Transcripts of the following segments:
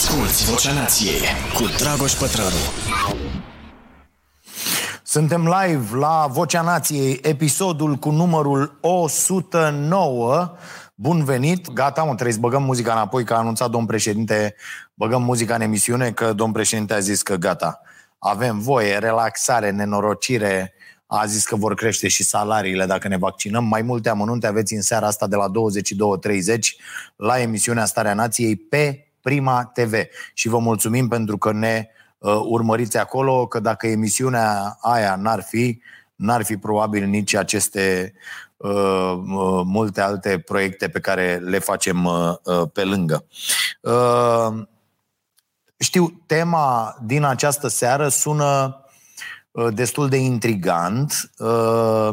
Asculți Vocea Nației cu Dragoș Pătrălu. Suntem live la Vocea Nației, episodul cu numărul 109. Bun venit! Gata, mă, trebuie să băgăm muzica înapoi, că a anunțat domn președinte, băgăm muzica în emisiune, că domn președinte a zis că gata. Avem voie, relaxare, nenorocire, a zis că vor crește și salariile dacă ne vaccinăm. Mai multe amănunte aveți în seara asta de la 22.30 la emisiunea Starea Nației pe Prima TV. Și vă mulțumim pentru că ne uh, urmăriți acolo, că dacă emisiunea aia n-ar fi, n-ar fi probabil nici aceste uh, uh, multe alte proiecte pe care le facem uh, uh, pe lângă. Uh, știu, tema din această seară sună uh, destul de intrigant. Uh,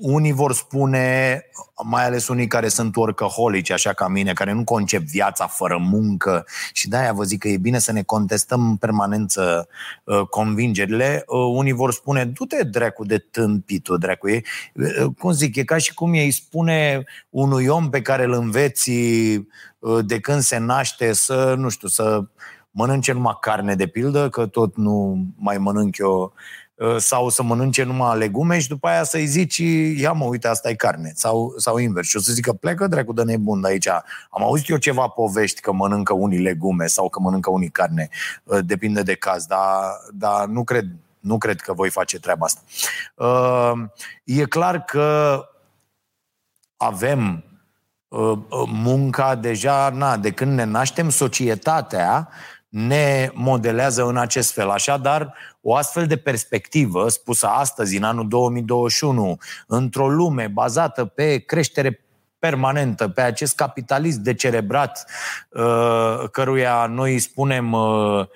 unii vor spune, mai ales unii care sunt workaholici, așa ca mine, care nu concep viața fără muncă și de-aia vă zic că e bine să ne contestăm în permanență uh, convingerile. Uh, unii vor spune, du-te dracu de tâmpitul, dracu. E, uh, cum zic, e ca și cum ei spune unui om pe care îl înveți uh, de când se naște să, nu știu, să mănânce numai carne de pildă, că tot nu mai mănânc eu Uh, sau să mănânce numai legume și după aia să-i zici, ia mă, uite, asta e carne. Sau, sau invers. Și o să zică, plecă dracu de nebun de aici. Am auzit eu ceva povești că mănâncă unii legume sau că mănâncă unii carne. Uh, depinde de caz, dar, dar nu cred nu cred că voi face treaba asta. Uh, e clar că avem munca deja, na, de când ne naștem, societatea ne modelează în acest fel. Așadar, o astfel de perspectivă, spusă astăzi, în anul 2021, într-o lume bazată pe creștere permanentă, pe acest capitalism decerebrat, uh, căruia noi spunem uh, Uh,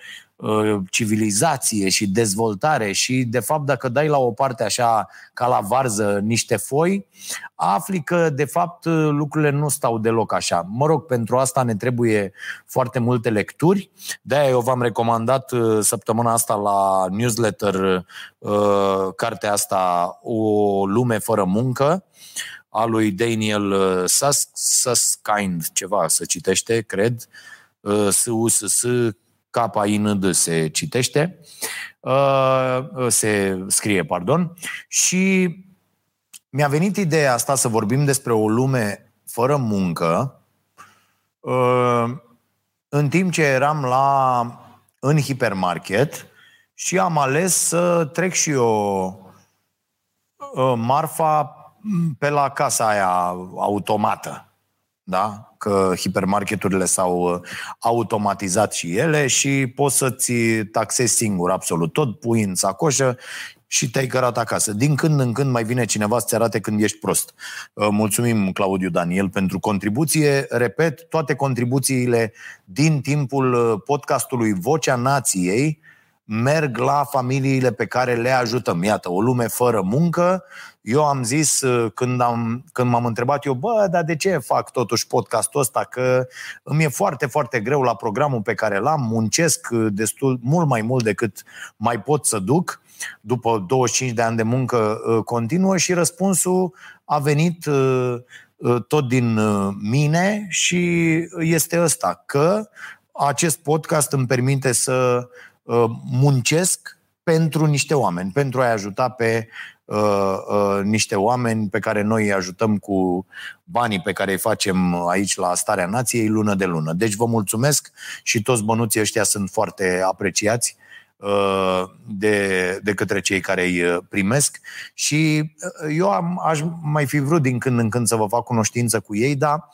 civilizație și dezvoltare și, de fapt, dacă dai la o parte așa, ca la varză, niște foi, afli că, de fapt, lucrurile nu stau deloc așa. Mă rog, pentru asta ne trebuie foarte multe lecturi. De-aia eu v-am recomandat uh, săptămâna asta la newsletter uh, cartea asta O lume fără muncă a lui Daniel Susskind, ceva să citește, cred, S-U-S-S K-I-N-D se citește, uh, se scrie, pardon, și mi-a venit ideea asta să vorbim despre o lume fără muncă, uh, în timp ce eram la, în hipermarket și am ales să trec și eu uh, marfa pe la casa aia automată. Da? Că hipermarketurile s-au uh, automatizat și ele și poți să-ți taxezi singur absolut tot, pui în sacoșă și te-ai cărat acasă. Din când în când mai vine cineva să-ți arate când ești prost. Uh, mulțumim, Claudiu Daniel, pentru contribuție. Repet, toate contribuțiile din timpul uh, podcastului Vocea Nației merg la familiile pe care le ajutăm. Iată, o lume fără muncă. Eu am zis uh, când, am, când m-am întrebat eu, bă, dar de ce fac totuși podcastul ăsta? Că îmi e foarte, foarte greu la programul pe care l-am, muncesc uh, destul, mult mai mult decât mai pot să duc după 25 de ani de muncă uh, continuă și răspunsul a venit tot din mine și este ăsta, că acest podcast îmi permite să Uh, muncesc pentru niște oameni, pentru a-i ajuta pe uh, uh, niște oameni pe care noi îi ajutăm cu banii pe care îi facem aici la Starea Nației lună de lună. Deci vă mulțumesc și toți bănuții ăștia sunt foarte apreciați uh, de, de către cei care îi uh, primesc și eu am, aș mai fi vrut din când în când să vă fac cunoștință cu ei, dar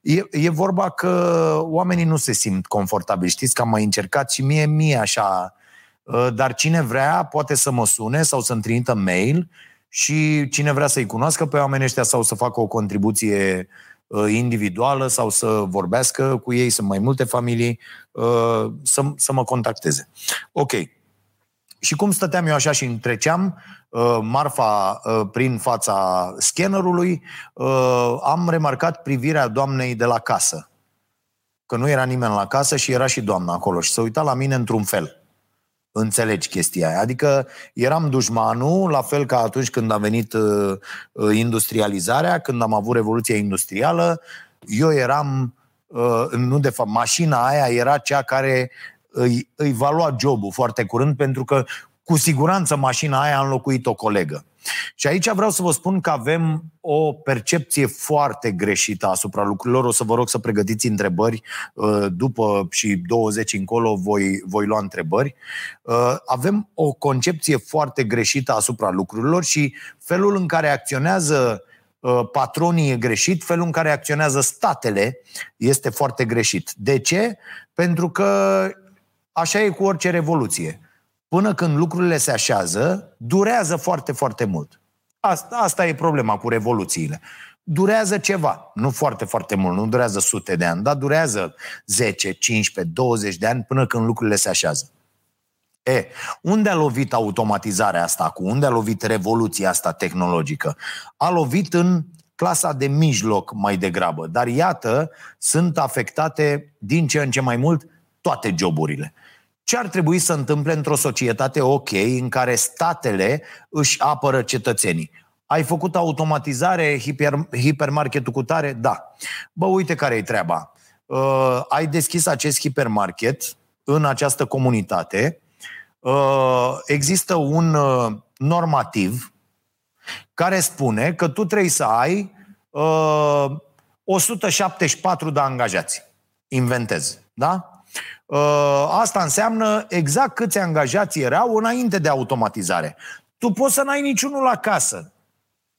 E, e vorba că oamenii nu se simt confortabili. Știți că am mai încercat și mie, mie așa. Uh, dar cine vrea poate să mă sune sau să-mi trimită mail și cine vrea să-i cunoască pe oamenii ăștia sau să facă o contribuție uh, individuală sau să vorbească cu ei, sunt mai multe familii, uh, să, să mă contacteze. Ok. Și cum stăteam eu așa și întreceam, Uh, marfa uh, prin fața scannerului, uh, am remarcat privirea doamnei de la casă. Că nu era nimeni la casă și era și doamna acolo și se uita la mine într-un fel. Înțelegi chestia aia. Adică eram dușmanul, la fel ca atunci când a venit industrializarea, când am avut Revoluția Industrială, eu eram uh, nu de fapt, mașina aia era cea care îi, îi va lua jobul foarte curând pentru că cu siguranță mașina aia a înlocuit o colegă. Și aici vreau să vă spun că avem o percepție foarte greșită asupra lucrurilor. O să vă rog să pregătiți întrebări. Uh, după și 20 încolo voi, voi lua întrebări. Uh, avem o concepție foarte greșită asupra lucrurilor și felul în care acționează uh, patronii e greșit, felul în care acționează statele este foarte greșit. De ce? Pentru că așa e cu orice revoluție până când lucrurile se așează, durează foarte, foarte mult. Asta, asta e problema cu revoluțiile. Durează ceva, nu foarte, foarte mult, nu durează sute de ani, dar durează 10, 15, 20 de ani până când lucrurile se așează. E, unde a lovit automatizarea asta cu? Unde a lovit revoluția asta tehnologică? A lovit în clasa de mijloc mai degrabă. Dar iată, sunt afectate din ce în ce mai mult toate joburile. Ce ar trebui să întâmple într-o societate ok, în care statele își apără cetățenii? Ai făcut automatizare, hiper, hipermarketul cu tare? Da. Bă, uite care e treaba. Uh, ai deschis acest hipermarket în această comunitate. Uh, există un uh, normativ care spune că tu trebuie să ai uh, 174 de angajați. Inventez. Da? Uh, asta înseamnă exact câți angajați erau înainte de automatizare. Tu poți să n-ai niciunul la casă.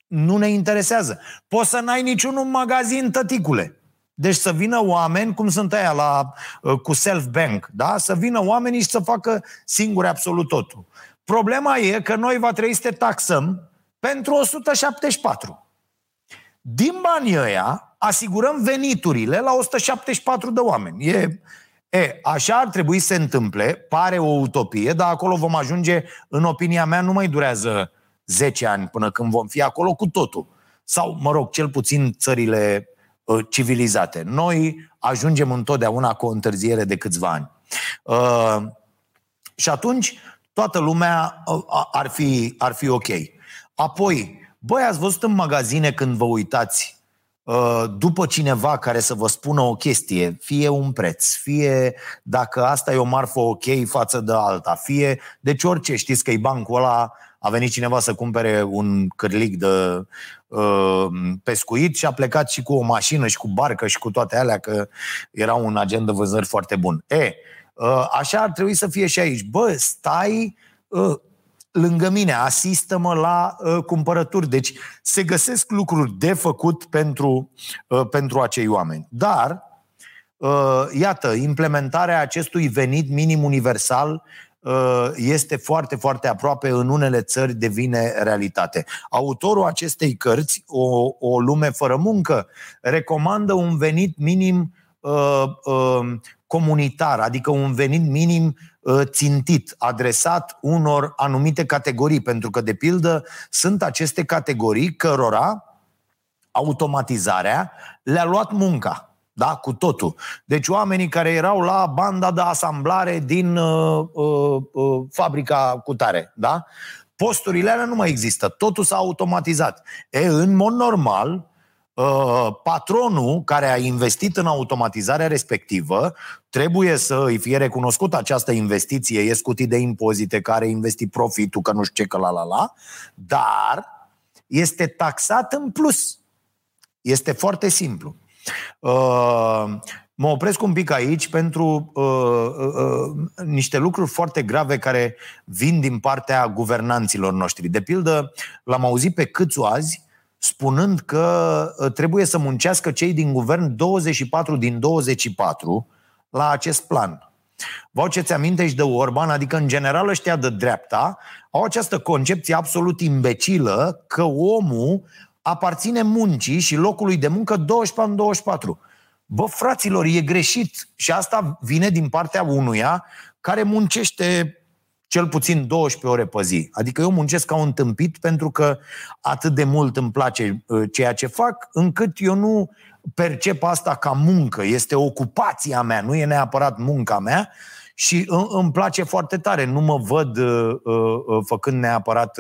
Nu ne interesează. Poți să n-ai niciunul în magazin, tăticule. Deci să vină oameni, cum sunt aia la, uh, cu self-bank, da? să vină oamenii și să facă singuri absolut totul. Problema e că noi va trebui să te taxăm pentru 174. Din banii ăia asigurăm veniturile la 174 de oameni. E E, așa ar trebui să se întâmple, pare o utopie, dar acolo vom ajunge, în opinia mea, nu mai durează 10 ani până când vom fi acolo cu totul. Sau, mă rog, cel puțin țările uh, civilizate. Noi ajungem întotdeauna cu o întârziere de câțiva ani. Uh, și atunci toată lumea uh, ar fi, ar fi ok. Apoi, băi, ați văzut în magazine când vă uitați Uh, după cineva care să vă spună o chestie, fie un preț, fie dacă asta e o marfă ok față de alta, fie, deci orice, știți că e bancul ăla, a venit cineva să cumpere un cârlic de uh, pescuit și a plecat și cu o mașină și cu barcă și cu toate alea, că era un agent de vânzări foarte bun. E, uh, așa ar trebui să fie și aici. Bă, stai, uh, lângă mine, asistă-mă la uh, cumpărături. Deci se găsesc lucruri de făcut pentru, uh, pentru acei oameni. Dar, uh, iată, implementarea acestui venit minim universal uh, este foarte, foarte aproape, în unele țări devine realitate. Autorul acestei cărți, O, o lume fără muncă, recomandă un venit minim uh, uh, comunitar, adică un venit minim Uh, țintit, adresat unor anumite categorii, pentru că, de pildă, sunt aceste categorii cărora automatizarea le-a luat munca. Da, cu totul. Deci oamenii care erau la banda de asamblare din uh, uh, uh, fabrica cu tare, da? Posturile alea nu mai există, totul s-a automatizat. E, în mod normal, Uh, patronul care a investit în automatizarea respectivă trebuie să îi fie recunoscut această investiție, e scutit de impozite, care a investit profitul, că nu știu ce, că la la la, dar este taxat în plus. Este foarte simplu. Uh, mă opresc un pic aici pentru uh, uh, uh, niște lucruri foarte grave care vin din partea guvernanților noștri. De pildă, l-am auzit pe Câțu azi, spunând că ă, trebuie să muncească cei din guvern 24 din 24 la acest plan. Vă aduceți aminte și de Orban, adică în general ăștia de dreapta au această concepție absolut imbecilă că omul aparține muncii și locului de muncă 24 în 24. Bă, fraților, e greșit și asta vine din partea unuia care muncește cel puțin 12 ore pe zi. Adică eu muncesc ca un tâmpit pentru că atât de mult îmi place uh, ceea ce fac, încât eu nu percep asta ca muncă. Este ocupația mea, nu e neapărat munca mea și îmi place foarte tare. Nu mă văd uh, uh, făcând neapărat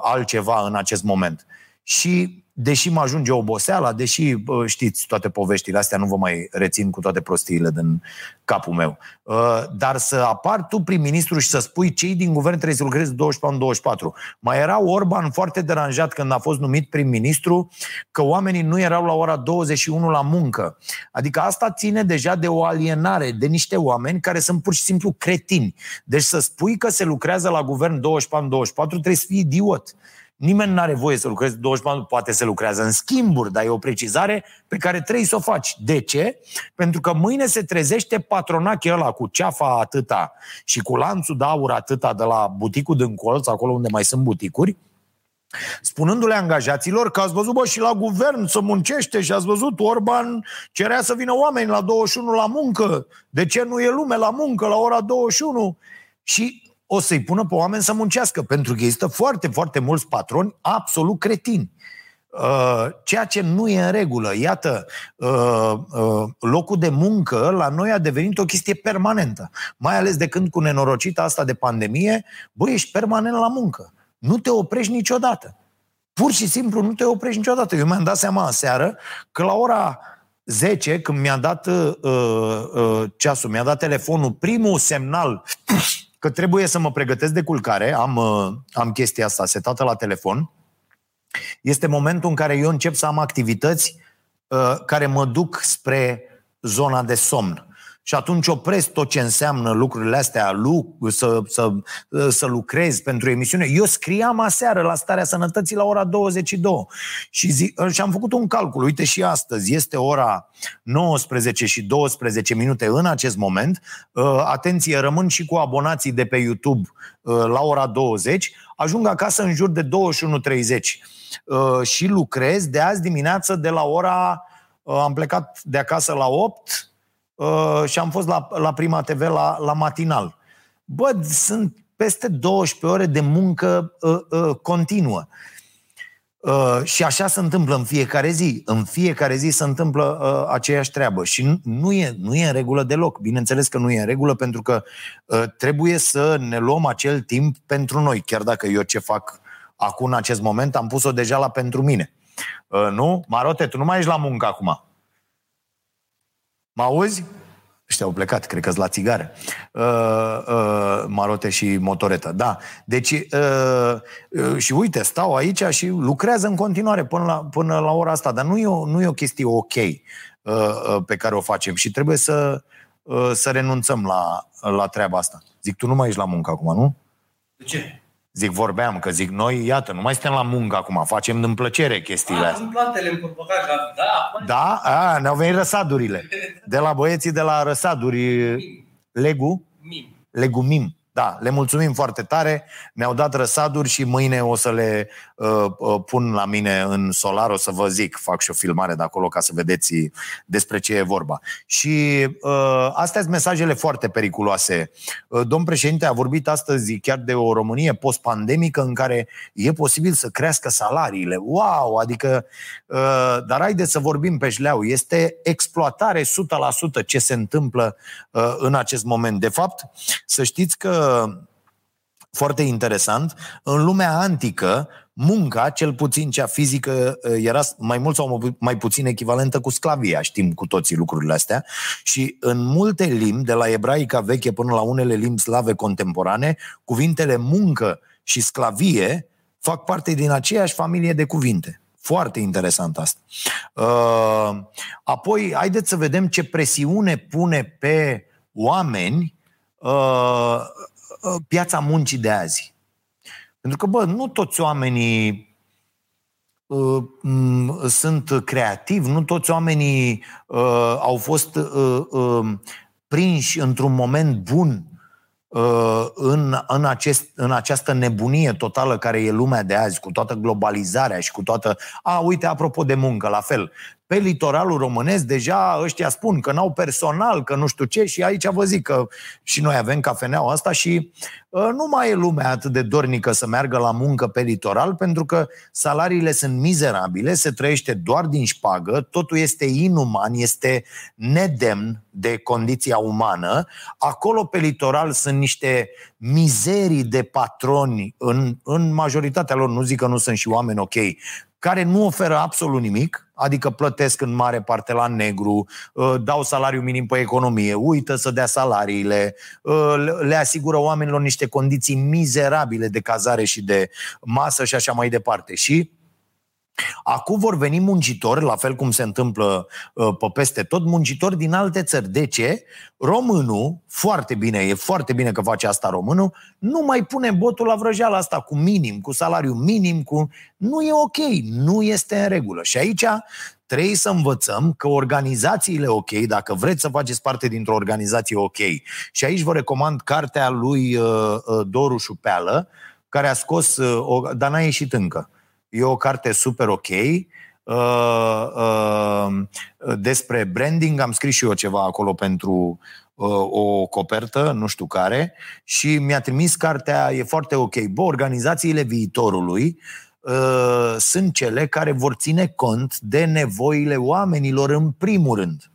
altceva în acest moment. Și deși mă ajunge oboseala, deși știți toate poveștile astea, nu vă mai rețin cu toate prostiile din capul meu. Uh, dar să apar tu prim-ministru și să spui cei din guvern trebuie să lucrezi 24 Mai era Orban foarte deranjat când a fost numit prim-ministru că oamenii nu erau la ora 21 la muncă. Adică asta ține deja de o alienare de niște oameni care sunt pur și simplu cretini. Deci să spui că se lucrează la guvern 24 trebuie să fii idiot. Nimeni nu are voie să lucreze 24, poate să lucrează în schimburi, dar e o precizare pe care trebuie să o faci. De ce? Pentru că mâine se trezește patronachii ăla cu ceafa atâta și cu lanțul de aur atâta de la buticul din colț, acolo unde mai sunt buticuri, spunându-le angajaților că ați văzut, bă, și la guvern să muncește și ați văzut, Orban cerea să vină oameni la 21 la muncă. De ce nu e lume la muncă la ora 21? Și o să-i pună pe oameni să muncească, pentru că există foarte, foarte mulți patroni absolut cretini. Uh, ceea ce nu e în regulă. Iată, uh, uh, locul de muncă la noi a devenit o chestie permanentă. Mai ales de când cu nenorocita asta de pandemie, băi, ești permanent la muncă. Nu te oprești niciodată. Pur și simplu nu te oprești niciodată. Eu mi-am dat seama aseară că la ora 10, când mi-a dat uh, uh, ceasul, mi-a dat telefonul, primul semnal că trebuie să mă pregătesc de culcare, am, uh, am chestia asta setată la telefon, este momentul în care eu încep să am activități uh, care mă duc spre zona de somn. Și atunci opresc tot ce înseamnă lucrurile astea, lu- să, să, să lucrez pentru emisiune. Eu scriam aseară la starea sănătății la ora 22 și, zi, și am făcut un calcul. Uite și astăzi este ora 19 și 12 minute în acest moment. Uh, atenție, rămân și cu abonații de pe YouTube uh, la ora 20. Ajung acasă în jur de 21.30 uh, și lucrez de azi dimineață de la ora... Am plecat de acasă la 8 Uh, și am fost la, la Prima TV la, la matinal. Bă, sunt peste 12 ore de muncă uh, uh, continuă. Uh, și așa se întâmplă în fiecare zi. În fiecare zi se întâmplă uh, aceeași treabă. Și nu, nu, e, nu e în regulă deloc. Bineînțeles că nu e în regulă pentru că uh, trebuie să ne luăm acel timp pentru noi. Chiar dacă eu ce fac acum în acest moment am pus-o deja la pentru mine. Uh, nu? Marote, tu nu mai ești la muncă acum. Mă auzi? Ăștia au plecat, cred că la țigară. Uh, uh, marote și motoretă, da. Deci, uh, uh, și uite, stau aici și lucrează în continuare până la, până la ora asta, dar nu e o, nu e o chestie ok uh, uh, pe care o facem și trebuie să, uh, să renunțăm la, la treaba asta. Zic, tu nu mai ești la muncă acum, nu? De ce? Zic, vorbeam, că zic, noi, iată, nu mai suntem la muncă acum, facem din plăcere chestiile astea. Am plantele în portocaj, da. Da? A, ne-au venit răsadurile. De la băieții de la răsaduri, Legu? Mim. Legumim. Da, le mulțumim foarte tare, ne-au dat răsaduri și mâine o să le uh, uh, pun la mine în solar, o să vă zic, fac și o filmare de acolo ca să vedeți despre ce e vorba. Și uh, astea sunt mesajele foarte periculoase. Uh, domn președinte a vorbit astăzi chiar de o Românie post-pandemică în care e posibil să crească salariile. Wow! Adică, uh, dar haideți să vorbim pe șleau. Este exploatare 100% ce se întâmplă uh, în acest moment. De fapt, să știți că foarte interesant, în lumea antică, munca, cel puțin cea fizică, era mai mult sau mai puțin echivalentă cu sclavia, știm cu toții lucrurile astea, și în multe limbi, de la ebraica veche până la unele limbi slave contemporane, cuvintele muncă și sclavie fac parte din aceeași familie de cuvinte. Foarte interesant asta. Uh, apoi, haideți să vedem ce presiune pune pe oameni uh, Uh, piața muncii de azi. Pentru că, bă, nu toți oamenii uh, sunt creativi, nu toți oamenii uh, au fost uh, uh, prinși într-un moment bun uh, în, în, acest, în această nebunie totală care e lumea de azi, cu toată globalizarea și cu toată... A, uite, apropo de muncă, la fel pe litoralul românesc deja ăștia spun că n-au personal, că nu știu ce și aici vă zic că și noi avem cafeneaua asta și uh, nu mai e lumea atât de dornică să meargă la muncă pe litoral pentru că salariile sunt mizerabile, se trăiește doar din șpagă, totul este inuman, este nedemn de condiția umană. Acolo pe litoral sunt niște mizerii de patroni, în, în majoritatea lor, nu zic că nu sunt și oameni ok, care nu oferă absolut nimic, adică plătesc în mare parte la negru, uh, dau salariu minim pe economie, uită să dea salariile, uh, le asigură oamenilor niște condiții mizerabile de cazare și de masă și așa mai departe. Și Acum vor veni muncitori, la fel cum se întâmplă uh, pe peste tot, muncitori din alte țări. De ce? Românul, foarte bine, e foarte bine că face asta românul, nu mai pune botul la vrăjeala asta cu minim, cu salariu minim, cu... Nu e ok, nu este în regulă. Și aici trebuie să învățăm că organizațiile ok, dacă vreți să faceți parte dintr-o organizație ok, și aici vă recomand cartea lui uh, uh, Doru Șupeală, care a scos, uh, o, dar n-a ieșit încă E o carte super ok. Uh, uh, despre branding, am scris și eu ceva acolo pentru uh, o copertă, nu știu care, și mi-a trimis cartea, e foarte ok. Bă, organizațiile viitorului uh, sunt cele care vor ține cont de nevoile oamenilor în primul rând.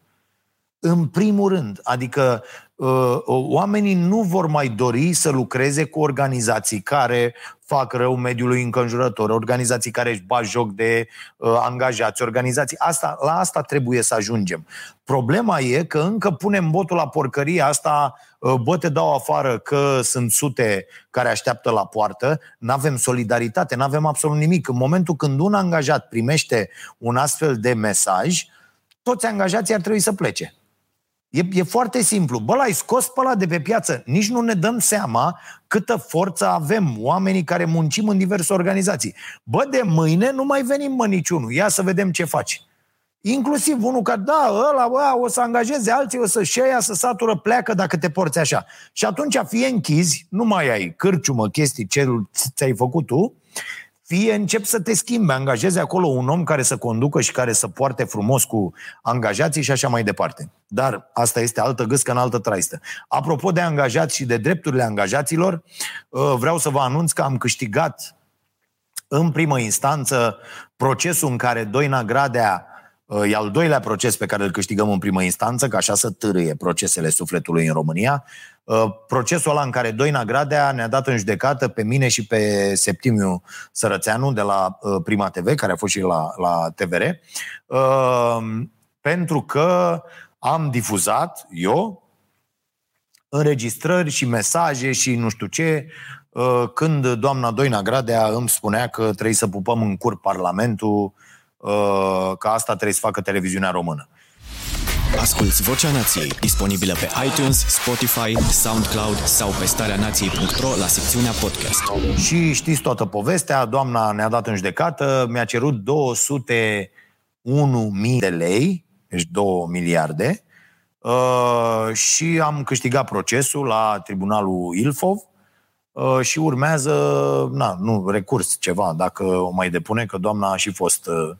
În primul rând. Adică uh, oamenii nu vor mai dori să lucreze cu organizații care fac rău mediului înconjurător, organizații care își bat joc de uh, angajați, organizații. Asta, la asta trebuie să ajungem. Problema e că încă punem botul la porcăria asta, uh, bă, te dau afară că sunt sute care așteaptă la poartă, nu avem solidaritate, nu avem absolut nimic. În momentul când un angajat primește un astfel de mesaj, toți angajații ar trebui să plece. E, e foarte simplu. Bă, l-ai scos pe ăla de pe piață. Nici nu ne dăm seama câtă forță avem oamenii care muncim în diverse organizații. Bă, de mâine nu mai venim mă niciunul. Ia să vedem ce faci. Inclusiv unul care, da, ăla, bă, o să angajeze alții, o să-și ia, să satură, pleacă dacă te porți așa. Și atunci fie închizi, nu mai ai cârciumă, chestii, ce ți-ai făcut tu, fie încep să te schimbe, angajezi acolo un om care să conducă și care să poarte frumos cu angajații și așa mai departe. Dar asta este altă gâscă în altă traistă. Apropo de angajați și de drepturile angajaților, uh, vreau să vă anunț că am câștigat în primă instanță procesul în care Doina Gradea uh, E al doilea proces pe care îl câștigăm în primă instanță, ca așa să târâie procesele sufletului în România. Uh, procesul ăla în care Doina Gradea ne-a dat în judecată pe mine și pe Septimiu Sărățeanu de la uh, Prima TV, care a fost și la, la TVR, uh, pentru că am difuzat, eu, înregistrări și mesaje și nu știu ce, când doamna Doina Gradea îmi spunea că trebuie să pupăm în cur Parlamentul, că asta trebuie să facă televiziunea română. Asculți Vocea Nației, disponibilă pe iTunes, Spotify, SoundCloud sau pe starea nației.ro la secțiunea podcast. Și știți toată povestea, doamna ne-a dat în judecată, mi-a cerut 201.000 de lei, deci 2 miliarde, uh, și am câștigat procesul la tribunalul Ilfov uh, și urmează, na, nu, recurs ceva, dacă o mai depune, că doamna a și fost uh, Uh,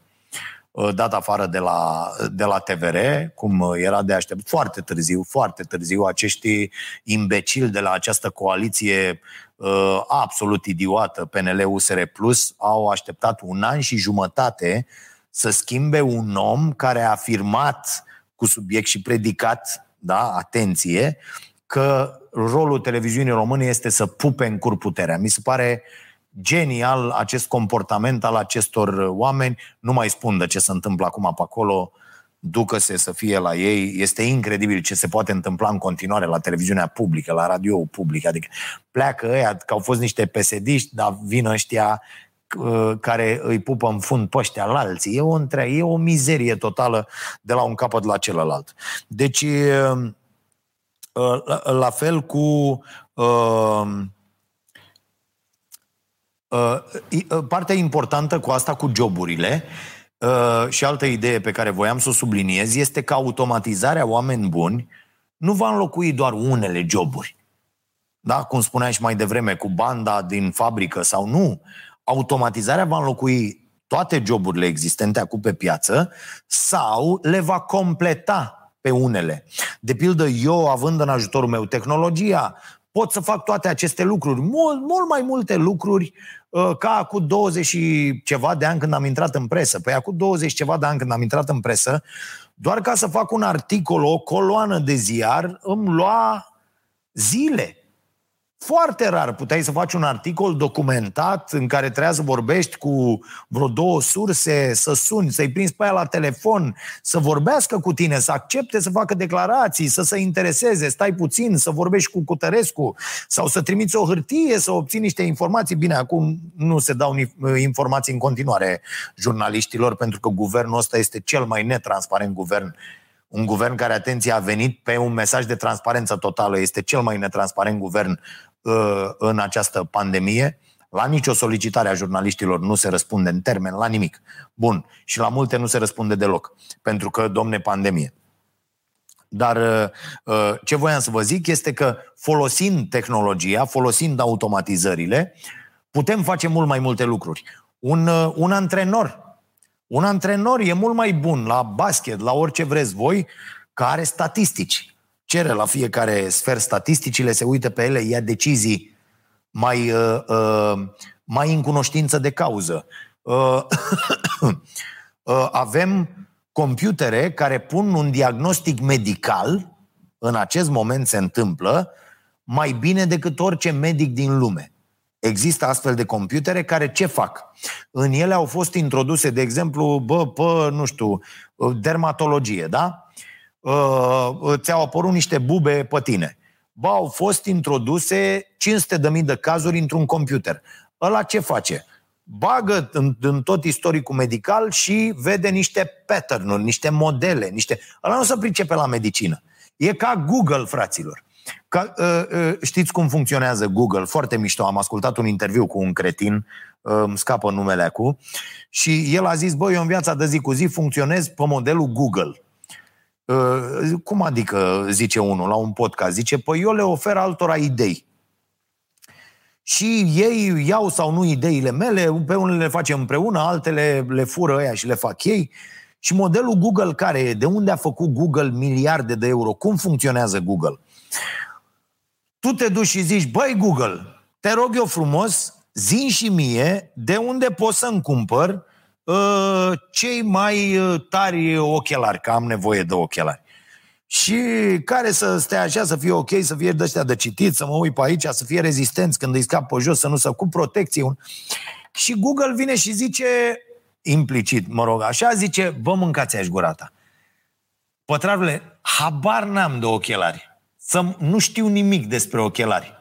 dat afară de la, de la TVR, cum era de aștept foarte târziu, foarte târziu, acești imbecili de la această coaliție uh, absolut idiotă, PNL-USR Plus, au așteptat un an și jumătate să schimbe un om care a afirmat cu subiect și predicat, da, atenție, că rolul televiziunii române este să pupe în cur puterea. Mi se pare uh, genial acest comportament al acestor oameni. Nu mai spun de ce se întâmplă acum pe acolo, ducă-se să fie la ei. Este incredibil ce se poate întâmpla în continuare la televiziunea publică, la radio public. Adică pleacă ăia, că au fost niște pesediști, dar vin ăștia uh, care îi pupă în fund pe ăștia la alții. E o, între, e o mizerie totală de la un capăt la celălalt. Deci, uh, uh, la fel cu Uh, uh, partea importantă cu asta, cu joburile, uh, și altă idee pe care voiam să o subliniez, este că automatizarea oameni buni nu va înlocui doar unele joburi. Da? Cum spuneam și mai devreme, cu banda din fabrică sau nu. Automatizarea va înlocui toate joburile existente acum pe piață sau le va completa pe unele. De pildă, eu, având în ajutorul meu tehnologia, pot să fac toate aceste lucruri, mult, mult mai multe lucruri uh, ca cu 20 și ceva de ani când am intrat în presă. Păi acum 20 ceva de ani când am intrat în presă, doar ca să fac un articol, o coloană de ziar, îmi lua zile. Foarte rar puteai să faci un articol documentat în care trebuia să vorbești cu vreo două surse, să suni, să-i prinzi pe aia la telefon, să vorbească cu tine, să accepte să facă declarații, să se intereseze, stai puțin, să vorbești cu Cutărescu sau să trimiți o hârtie, să obții niște informații. Bine, acum nu se dau informații în continuare jurnaliștilor pentru că guvernul ăsta este cel mai netransparent guvern un guvern care, atenție, a venit pe un mesaj de transparență totală. Este cel mai netransparent guvern uh, în această pandemie. La nicio solicitare a jurnaliștilor nu se răspunde în termen, la nimic. Bun. Și la multe nu se răspunde deloc. Pentru că, domne, pandemie. Dar uh, uh ce voiam să vă zic este că folosind tehnologia, folosind automatizările, putem face mult mai multe lucruri. Un, uh, un antrenor un antrenor e mult mai bun la basket, la orice vreți voi, care are statistici. Cere la fiecare sfer statisticile, se uită pe ele, ia decizii mai, uh, uh, mai în cunoștință de cauză. Uh, uh, avem computere care pun un diagnostic medical, în acest moment se întâmplă, mai bine decât orice medic din lume. Există astfel de computere care ce fac? În ele au fost introduse, de exemplu, bă, pe, nu știu, dermatologie, da? Uh, ți-au apărut niște bube pe tine. Bă, au fost introduse 500.000 de cazuri într-un computer. Ăla ce face? Bagă în, în tot istoricul medical și vede niște pattern niște modele, niște... Ăla nu se pricepe la medicină. E ca Google, fraților. Ca, uh, uh, știți cum funcționează Google? Foarte mișto. Am ascultat un interviu cu un cretin, uh, îmi scapă numele acum, și el a zis, băi, eu în viața de zi cu zi funcționez pe modelul Google. Uh, cum adică, zice unul la un podcast? Zice, păi eu le ofer altora idei. Și ei iau sau nu ideile mele, pe unele le facem împreună, altele le fură ăia și le fac ei. Și modelul Google care e? De unde a făcut Google miliarde de euro? Cum funcționează Google? Tu te duci și zici, băi Google, te rog eu frumos, zi și mie de unde pot să-mi cumpăr uh, cei mai uh, tari ochelari, că am nevoie de ochelari. Și care să stea așa, să fie ok, să fie de ăștia de citit, să mă uit pe aici, să fie rezistenți când îi scap pe jos, să nu să cu protecție. Și Google vine și zice, implicit, mă rog, așa, zice, vă mâncați aș gurata. Pătravule, habar n-am de ochelari să nu știu nimic despre ochelari.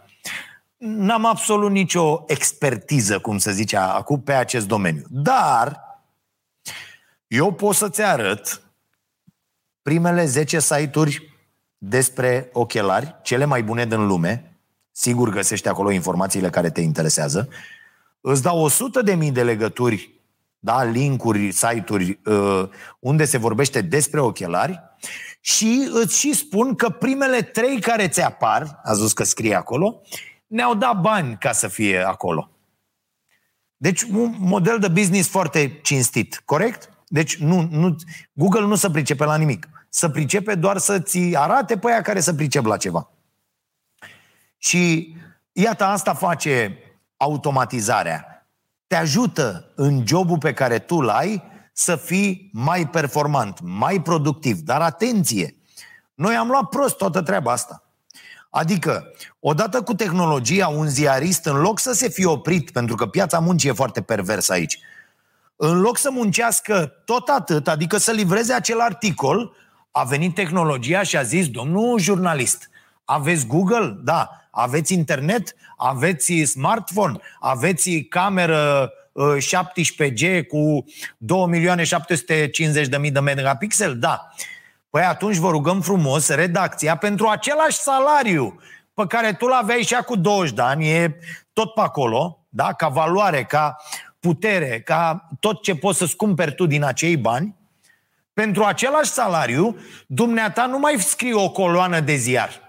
N-am absolut nicio expertiză, cum se zice acum, pe acest domeniu. Dar eu pot să-ți arăt primele 10 site-uri despre ochelari, cele mai bune din lume. Sigur găsești acolo informațiile care te interesează. Îți dau 100 de mii de legături, da, linkuri, site-uri uh, unde se vorbește despre ochelari și îți și spun că primele trei care ți apar, a zis că scrie acolo, ne-au dat bani ca să fie acolo. Deci un model de business foarte cinstit, corect? Deci nu, nu, Google nu se pricepe la nimic. Să pricepe doar să-ți arate pe aia care să pricep la ceva. Și iată, asta face automatizarea. Te ajută în jobul pe care tu l ai să fii mai performant, mai productiv. Dar atenție! Noi am luat prost toată treaba asta. Adică, odată cu tehnologia, un ziarist, în loc să se fie oprit, pentru că piața muncii e foarte perversă aici, în loc să muncească tot atât, adică să livreze acel articol, a venit tehnologia și a zis, domnul jurnalist, aveți Google? Da. Aveți internet? Aveți smartphone? Aveți cameră 17G uh, cu 2.750.000 de megapixel? Da. Păi atunci vă rugăm frumos redacția pentru același salariu pe care tu l-aveai și cu 20 de ani, e tot pe acolo, da? ca valoare, ca putere, ca tot ce poți să-ți cumperi tu din acei bani, pentru același salariu, dumneata nu mai scrie o coloană de ziar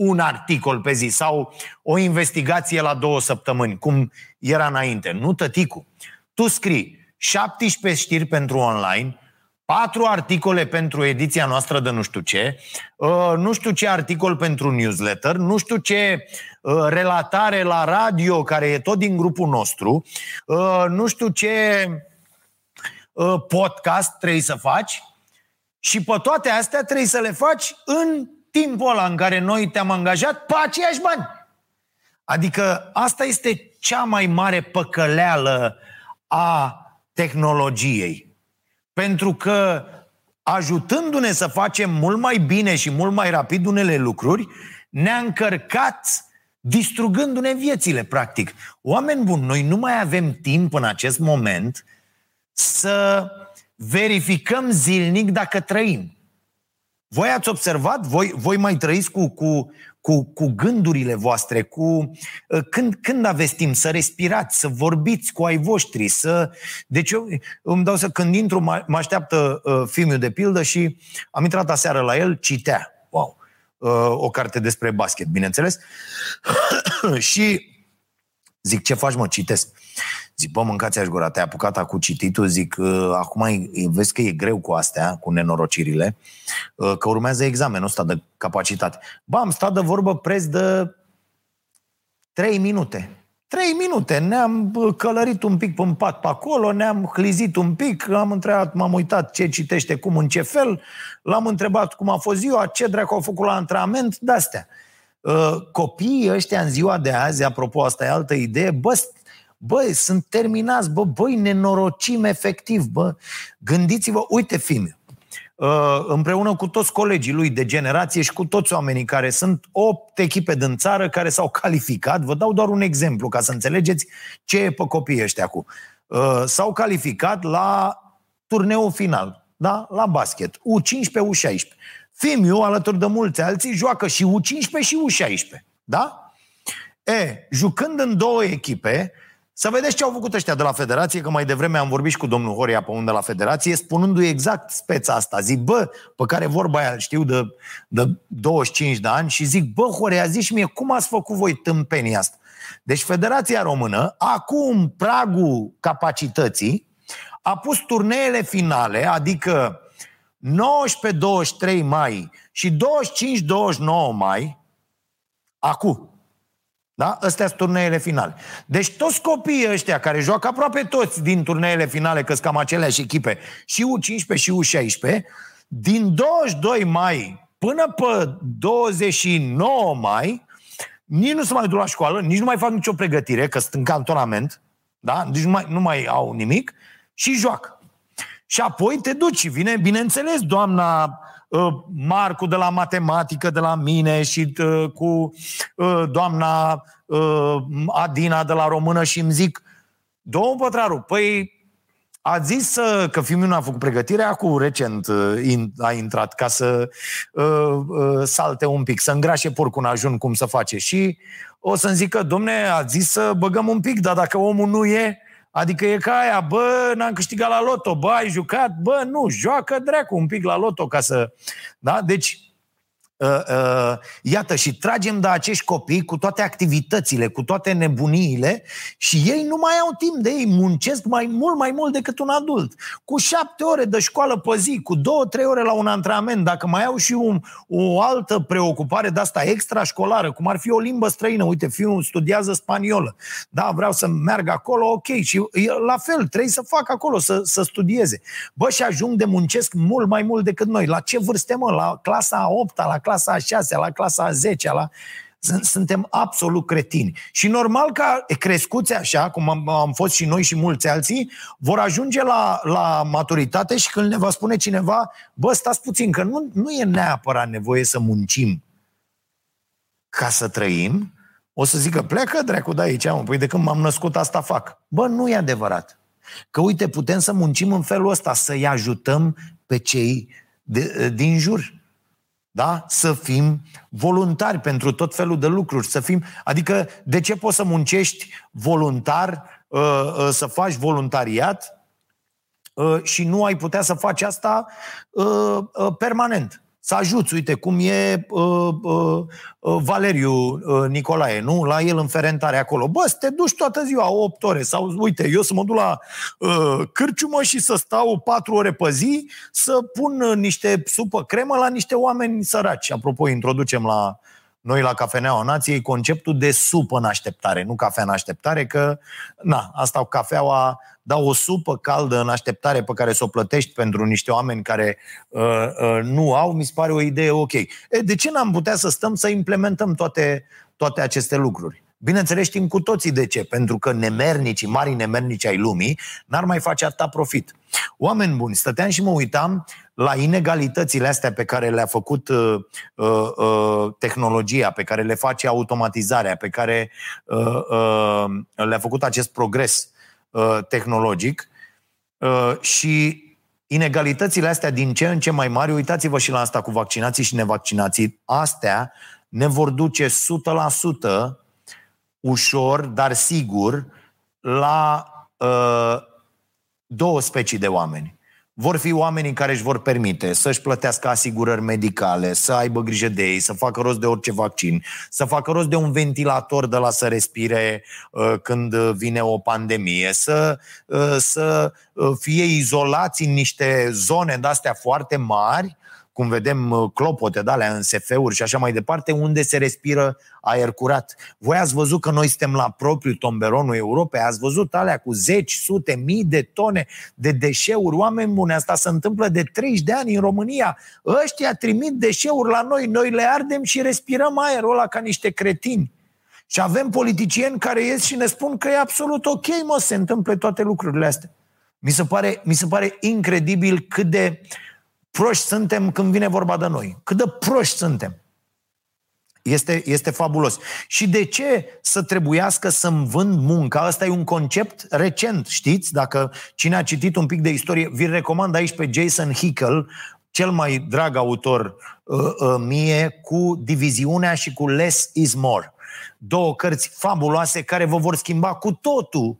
un articol pe zi sau o investigație la două săptămâni, cum era înainte. Nu, tăticu. Tu scrii 17 știri pentru online, patru articole pentru ediția noastră de nu știu ce, uh, nu știu ce articol pentru newsletter, nu știu ce uh, relatare la radio, care e tot din grupul nostru, uh, nu știu ce podcast trebuie să faci și pe toate astea trebuie să le faci în timpul ăla în care noi te-am angajat pe aceiași bani. Adică asta este cea mai mare păcăleală a tehnologiei. Pentru că ajutându-ne să facem mult mai bine și mult mai rapid unele lucruri, ne-a încărcat distrugându-ne viețile, practic. Oameni buni, noi nu mai avem timp în acest moment să verificăm zilnic dacă trăim. Voi ați observat, voi, voi mai trăiți cu, cu, cu, cu gândurile voastre, cu uh, când, când aveți timp să respirați, să vorbiți cu ai voștri, să... Deci eu îmi dau să când intru, mă, mă așteaptă uh, filmul de pildă și am intrat aseară la el, citea. Wow! Uh, o carte despre basket, bineînțeles. și zic, ce faci mă, citesc. Zic, bă, mâncați-aș gura, te-ai apucat cu cititul, zic, uh, acum vezi că e greu cu astea, cu nenorocirile, uh, că urmează examenul ăsta de capacitate. Bă, am stat de vorbă preț de 3 minute. 3 minute, ne-am călărit un pic pe pat pe acolo, ne-am hlizit un pic, am întrebat, m-am uitat ce citește, cum, în ce fel, l-am întrebat cum a fost ziua, ce dracu au făcut la antrenament, de-astea. Uh, copiii ăștia în ziua de azi, apropo, asta e altă idee, bă, Băi, sunt terminați, bă, băi, nenorocim efectiv, bă. Gândiți-vă, uite film, uh, împreună cu toți colegii lui de generație și cu toți oamenii care sunt opt echipe din țară care s-au calificat. Vă dau doar un exemplu ca să înțelegeți ce e pe copiii ăștia cu. Uh, s-au calificat la turneul final, da? la basket, U15, U16. Fimiu, alături de mulți alții, joacă și U15 și U16. Da? E, jucând în două echipe, să vedeți ce au făcut ăștia de la Federație, că mai devreme am vorbit și cu domnul Horia pe unde la Federație, spunându-i exact speța asta. Zic, bă, pe care vorba aia știu de, de 25 de ani și zic, bă, Horia, zici mie, cum ați făcut voi tâmpenia asta? Deci Federația Română, acum pragul capacității, a pus turneele finale, adică 19-23 mai și 25-29 mai, acum, da? Astea sunt turneele finale. Deci toți copiii ăștia care joacă aproape toți din turneele finale, că sunt cam aceleași echipe, și U15 și U16, din 22 mai până pe 29 mai, nici nu se mai duc la școală, nici nu mai fac nicio pregătire, că sunt în cantonament, da? Deci nu mai, nu mai au nimic și joacă. Și apoi te duci și vine, bineînțeles, doamna Uh, Marcu de la matematică de la mine și uh, cu uh, doamna Adina de la română și îmi zic, domnul Pătraru, păi a zis că fiul meu a făcut pregătire, acum recent a intrat ca să salte un pic, să îngrașe porcul în ajun cum să face. Și o să-mi zică, domne, a zis să băgăm un pic, dar dacă omul nu e, Adică e ca aia, bă, n-am câștigat la loto, bă, ai jucat, bă, nu, joacă dracu un pic la loto ca să... Da? Deci, Uh, uh, iată, și tragem de acești copii cu toate activitățile, cu toate nebuniile și ei nu mai au timp de ei, muncesc mai mult, mai mult decât un adult. Cu șapte ore de școală pe zi, cu două, trei ore la un antrenament, dacă mai au și un, o altă preocupare de asta extrașcolară, cum ar fi o limbă străină, uite, fiul studiază spaniolă, da, vreau să meargă acolo, ok, și la fel, trebuie să facă acolo, să, să studieze. Bă, și ajung de muncesc mult mai mult decât noi. La ce vârste, mă? La clasa a 8 la clasa a 6 la clasa a 10 la... Suntem absolut cretini. Și normal că crescuți așa, cum am, am fost și noi și mulți alții, vor ajunge la, la maturitate și când ne va spune cineva, bă, stați puțin, că nu, nu e neapărat nevoie să muncim ca să trăim, o să zică, plecă dracu de aici, mă, păi de când m-am născut asta fac. Bă, nu e adevărat. Că uite, putem să muncim în felul ăsta, să-i ajutăm pe cei de, din jur da? Să fim voluntari pentru tot felul de lucruri. Să fim, adică, de ce poți să muncești voluntar, uh, uh, să faci voluntariat uh, și nu ai putea să faci asta permanent? Să ajuți, uite, cum e uh, uh, uh, Valeriu uh, Nicolae, nu? La el în ferentare acolo. Bă, să te duci toată ziua, 8 ore, sau uite, eu să mă duc la uh, cârciumă și să stau 4 ore pe zi, să pun uh, niște supă cremă la niște oameni săraci. Apropo, introducem la noi la Cafeneaua Nației conceptul de supă în așteptare, nu cafea în așteptare, că, na, asta cafeaua da o supă caldă în așteptare pe care să o plătești pentru niște oameni care uh, uh, nu au, mi se pare o idee ok. E, de ce n-am putea să stăm să implementăm toate, toate aceste lucruri? Bineînțeles știm cu toții de ce, pentru că nemernicii, mari nemernici ai lumii, n-ar mai face atâta profit. Oameni buni, stăteam și mă uitam la inegalitățile astea pe care le-a făcut uh, uh, uh, tehnologia, pe care le face automatizarea, pe care uh, uh, le-a făcut acest progres uh, tehnologic uh, și inegalitățile astea din ce în ce mai mari, uitați-vă și la asta cu vaccinații și nevaccinații, astea ne vor duce 100% ușor, dar sigur, la uh, două specii de oameni. Vor fi oamenii care își vor permite să-și plătească asigurări medicale, să aibă grijă de ei, să facă rost de orice vaccin, să facă rost de un ventilator de la să respire uh, când vine o pandemie, să, uh, să uh, fie izolați în niște zone de-astea foarte mari cum vedem uh, clopote de alea în SF-uri și așa mai departe, unde se respiră aer curat. Voi ați văzut că noi suntem la propriu tomberonul Europei, ați văzut alea cu zeci, sute, mii de tone de deșeuri. Oameni buni, asta se întâmplă de 30 de ani în România. Ăștia trimit deșeuri la noi, noi le ardem și respirăm aerul ăla ca niște cretini. Și avem politicieni care ies și ne spun că e absolut ok, mă, se întâmple toate lucrurile astea. Mi se pare, mi se pare incredibil cât de uh, proști suntem când vine vorba de noi. Cât de proști suntem. Este, este fabulos. Și de ce să trebuiască să-mi vând munca? Asta e un concept recent, știți? Dacă cine a citit un pic de istorie, vi recomand aici pe Jason Hickel, cel mai drag autor uh, uh, mie, cu Diviziunea și cu Less is More. Două cărți fabuloase care vă vor schimba cu totul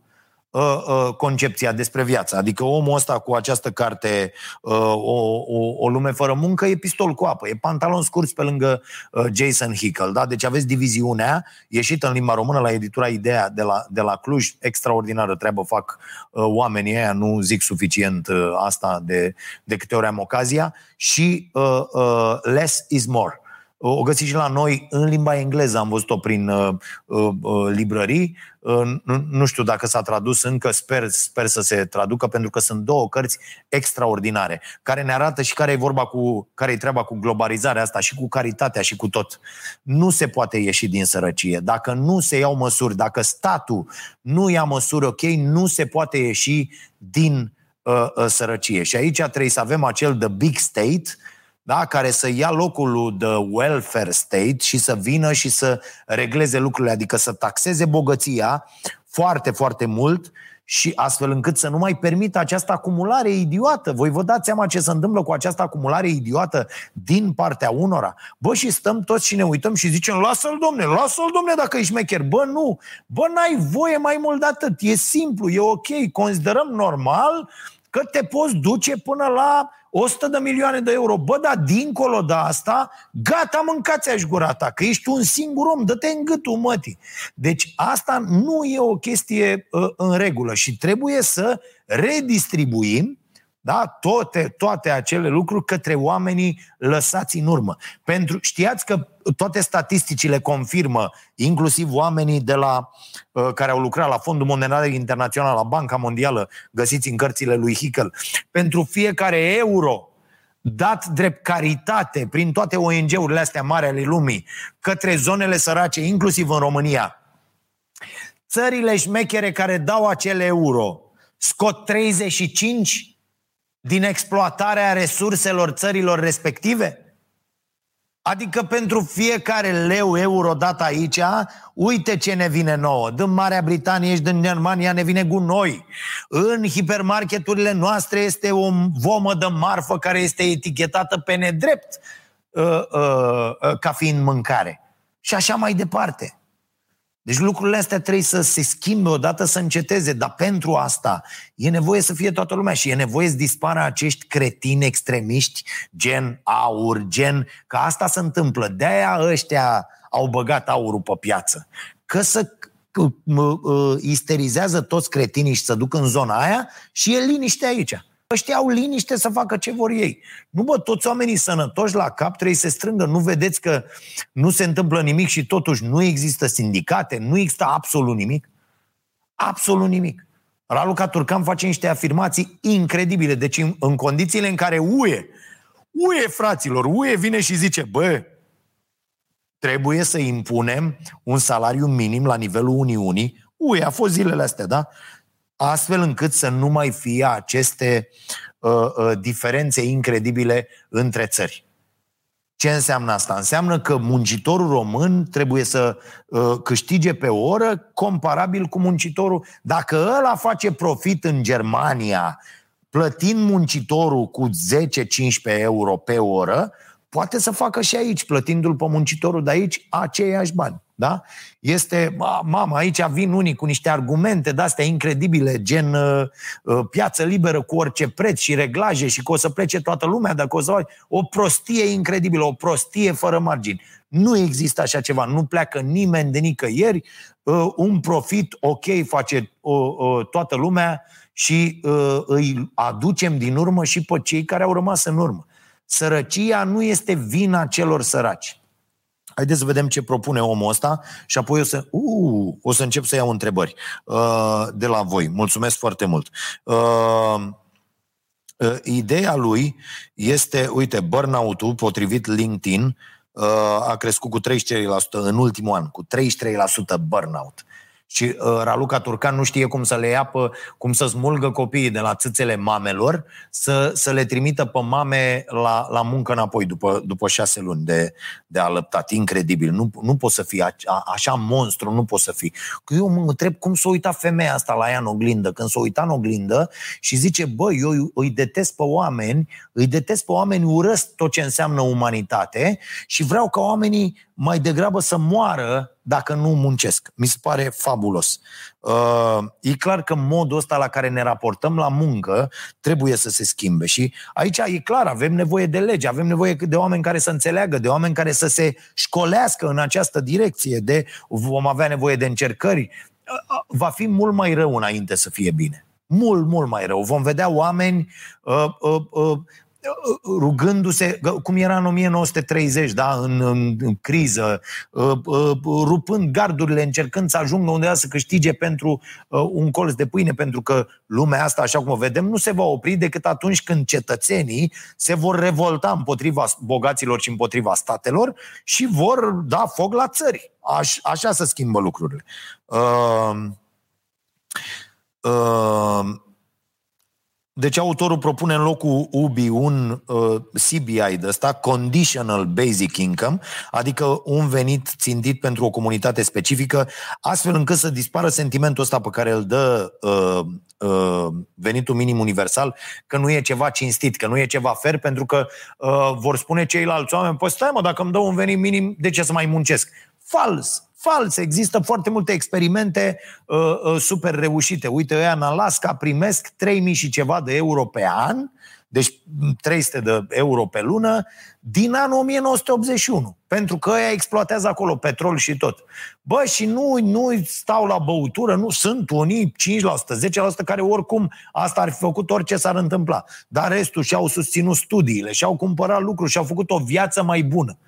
uh, uh, concepția despre viață. Adică omul ăsta cu această carte, uh, o, o, o lume fără muncă, e pistol cu apă, e pantalon scurs pe lângă uh, Jason Hickel. Da? Deci aveți diviziunea, ieșită în limba română la editura Ideea de la, de la Cluj, extraordinară treabă fac uh, oamenii ăia, nu zic suficient uh, asta de, de câte ori am ocazia, și uh, uh, Less is More o găsiți și la noi în limba engleză, am văzut-o prin uh, uh, uh, librării. Uh, nu, nu știu dacă s-a tradus încă, sper, sper să se traducă, pentru că sunt două cărți extraordinare, care ne arată și care e vorba cu, care e treaba cu globalizarea asta și cu caritatea și cu tot. Nu se poate ieși din sărăcie. Dacă nu se iau măsuri, dacă statul nu ia măsuri, ok, nu se poate ieși din uh, uh, sărăcie. Și aici trebuie să avem acel the big state, da? care să ia locul de welfare state și să vină și să regleze lucrurile, adică să taxeze bogăția foarte, foarte mult și astfel încât să nu mai permită această acumulare idiotă. Voi vă dați seama ce se întâmplă cu această acumulare idiotă din partea unora? Bă, și stăm toți și ne uităm și zicem, lasă-l, domne, lasă-l, domne, dacă ești șmecher. Bă, nu, bă, n-ai voie mai mult de atât. E simplu, e ok, considerăm normal că te poți duce până la 100 de milioane de euro. Bă, dar dincolo de asta, gata, mâncați-aș gura ta, că ești un singur om, dă-te în gâtul mătii. Deci asta nu e o chestie uh, în regulă și trebuie să redistribuim da? toate, toate acele lucruri către oamenii lăsați în urmă. Pentru, știați că toate statisticile confirmă, inclusiv oamenii de la, uh, care au lucrat la Fondul Monetar Internațional, la Banca Mondială, găsiți în cărțile lui Hickel, pentru fiecare euro dat drept caritate prin toate ONG-urile astea mari ale lumii către zonele sărace, inclusiv în România, țările șmechere care dau acele euro scot 35 din exploatarea resurselor țărilor respective? Adică pentru fiecare leu euro dat aici, uite ce ne vine nouă. Din Marea Britanie și din Germania ne vine gunoi. În hipermarketurile noastre este o vomă de marfă care este etichetată pe nedrept uh, uh, uh, ca fiind mâncare. Și așa mai departe. Deci lucrurile astea trebuie să se schimbe odată, să înceteze, dar pentru asta e nevoie să fie toată lumea și e nevoie să dispară acești cretini extremiști, gen aur, gen, că asta se întâmplă. De-aia ăștia au băgat aurul pe piață. Că să isterizează toți cretinii și să duc în zona aia și e liniște aici. Ăștia au liniște să facă ce vor ei. Nu bă, toți oamenii sănătoși la cap trebuie să se strângă. Nu vedeți că nu se întâmplă nimic și totuși nu există sindicate, nu există absolut nimic? Absolut nimic. Raluca Turcan face niște afirmații incredibile. Deci în, în condițiile în care UE, UE fraților, UE vine și zice, bă, trebuie să impunem un salariu minim la nivelul Uniunii. Ui, a fost zilele astea, da? Astfel încât să nu mai fie aceste uh, uh, diferențe incredibile între țări. Ce înseamnă asta? Înseamnă că muncitorul român trebuie să uh, câștige pe oră comparabil cu muncitorul. Dacă ăla face profit în Germania, plătind muncitorul cu 10-15 euro pe oră, poate să facă și aici, plătindu-l pe muncitorul de aici aceiași bani. Da? Este, mama, aici vin unii cu niște argumente de-astea incredibile, gen uh, uh, piață liberă cu orice preț și reglaje și că o să plece toată lumea dacă o să O prostie incredibilă, o prostie fără margini. Nu există așa ceva, nu pleacă nimeni de nicăieri, uh, un profit ok face uh, uh, toată lumea și uh, îi aducem din urmă și pe cei care au rămas în urmă. Sărăcia nu este vina celor săraci. Haideți să vedem ce propune omul ăsta și apoi o să, uh, o să încep să iau întrebări uh, de la voi. Mulțumesc foarte mult. Uh, uh, ideea lui este, uite, burnout-ul, potrivit LinkedIn, uh, a crescut cu 33% în ultimul an, cu 33% burnout. Și uh, Raluca Turcan nu știe cum să le ia pe, cum să smulgă copiii de la țâțele mamelor, să, să le trimită pe mame la, la muncă înapoi după, după șase luni de, de alăptat. Incredibil. Nu, nu poți să fii a, a, așa monstru, nu poți să fii. Că eu mă întreb cum s-a uitat femeia asta la ea în oglindă. Când s-a uitat în oglindă și zice, bă, eu îi detest pe oameni, îi detest pe oameni, urăsc tot ce înseamnă umanitate și vreau ca oamenii mai degrabă să moară dacă nu muncesc. Mi se pare fabulos. Uh, e clar că modul ăsta la care ne raportăm la muncă trebuie să se schimbe și aici e clar, avem nevoie de lege, avem nevoie de oameni care să înțeleagă, de oameni care să se școlească în această direcție, de vom avea nevoie de încercări. Uh, va fi mult mai rău înainte să fie bine. Mult, mult mai rău. Vom vedea oameni uh, uh, uh, rugându-se, cum era în 1930, da, în, în, în criză, uh, uh, rupând gardurile, încercând să ajungă undeva să câștige pentru uh, un colț de pâine, pentru că lumea asta, așa cum o vedem, nu se va opri decât atunci când cetățenii se vor revolta împotriva bogaților și împotriva statelor și vor da foc la țări. Aș, așa se schimbă lucrurile. Uh, uh, deci autorul propune în locul UBI un uh, CBI de ăsta, Conditional Basic Income, adică un venit țintit pentru o comunitate specifică, astfel încât să dispară sentimentul ăsta pe care îl dă uh, uh, venitul minim universal, că nu e ceva cinstit, că nu e ceva fer, pentru că uh, vor spune ceilalți oameni, păi stai mă, dacă îmi dau un venit minim, de ce să mai muncesc? Fals! Fals! Există foarte multe experimente uh, uh, super reușite. Uite, ăia în Alaska primesc 3000 și ceva de euro pe an, deci 300 de euro pe lună, din anul 1981. Pentru că ăia exploatează acolo petrol și tot. Bă, și nu, nu stau la băutură, nu sunt unii 5%, 10% care oricum asta ar fi făcut orice s-ar întâmpla. Dar restul și-au susținut studiile, și-au cumpărat lucruri, și-au făcut o viață mai bună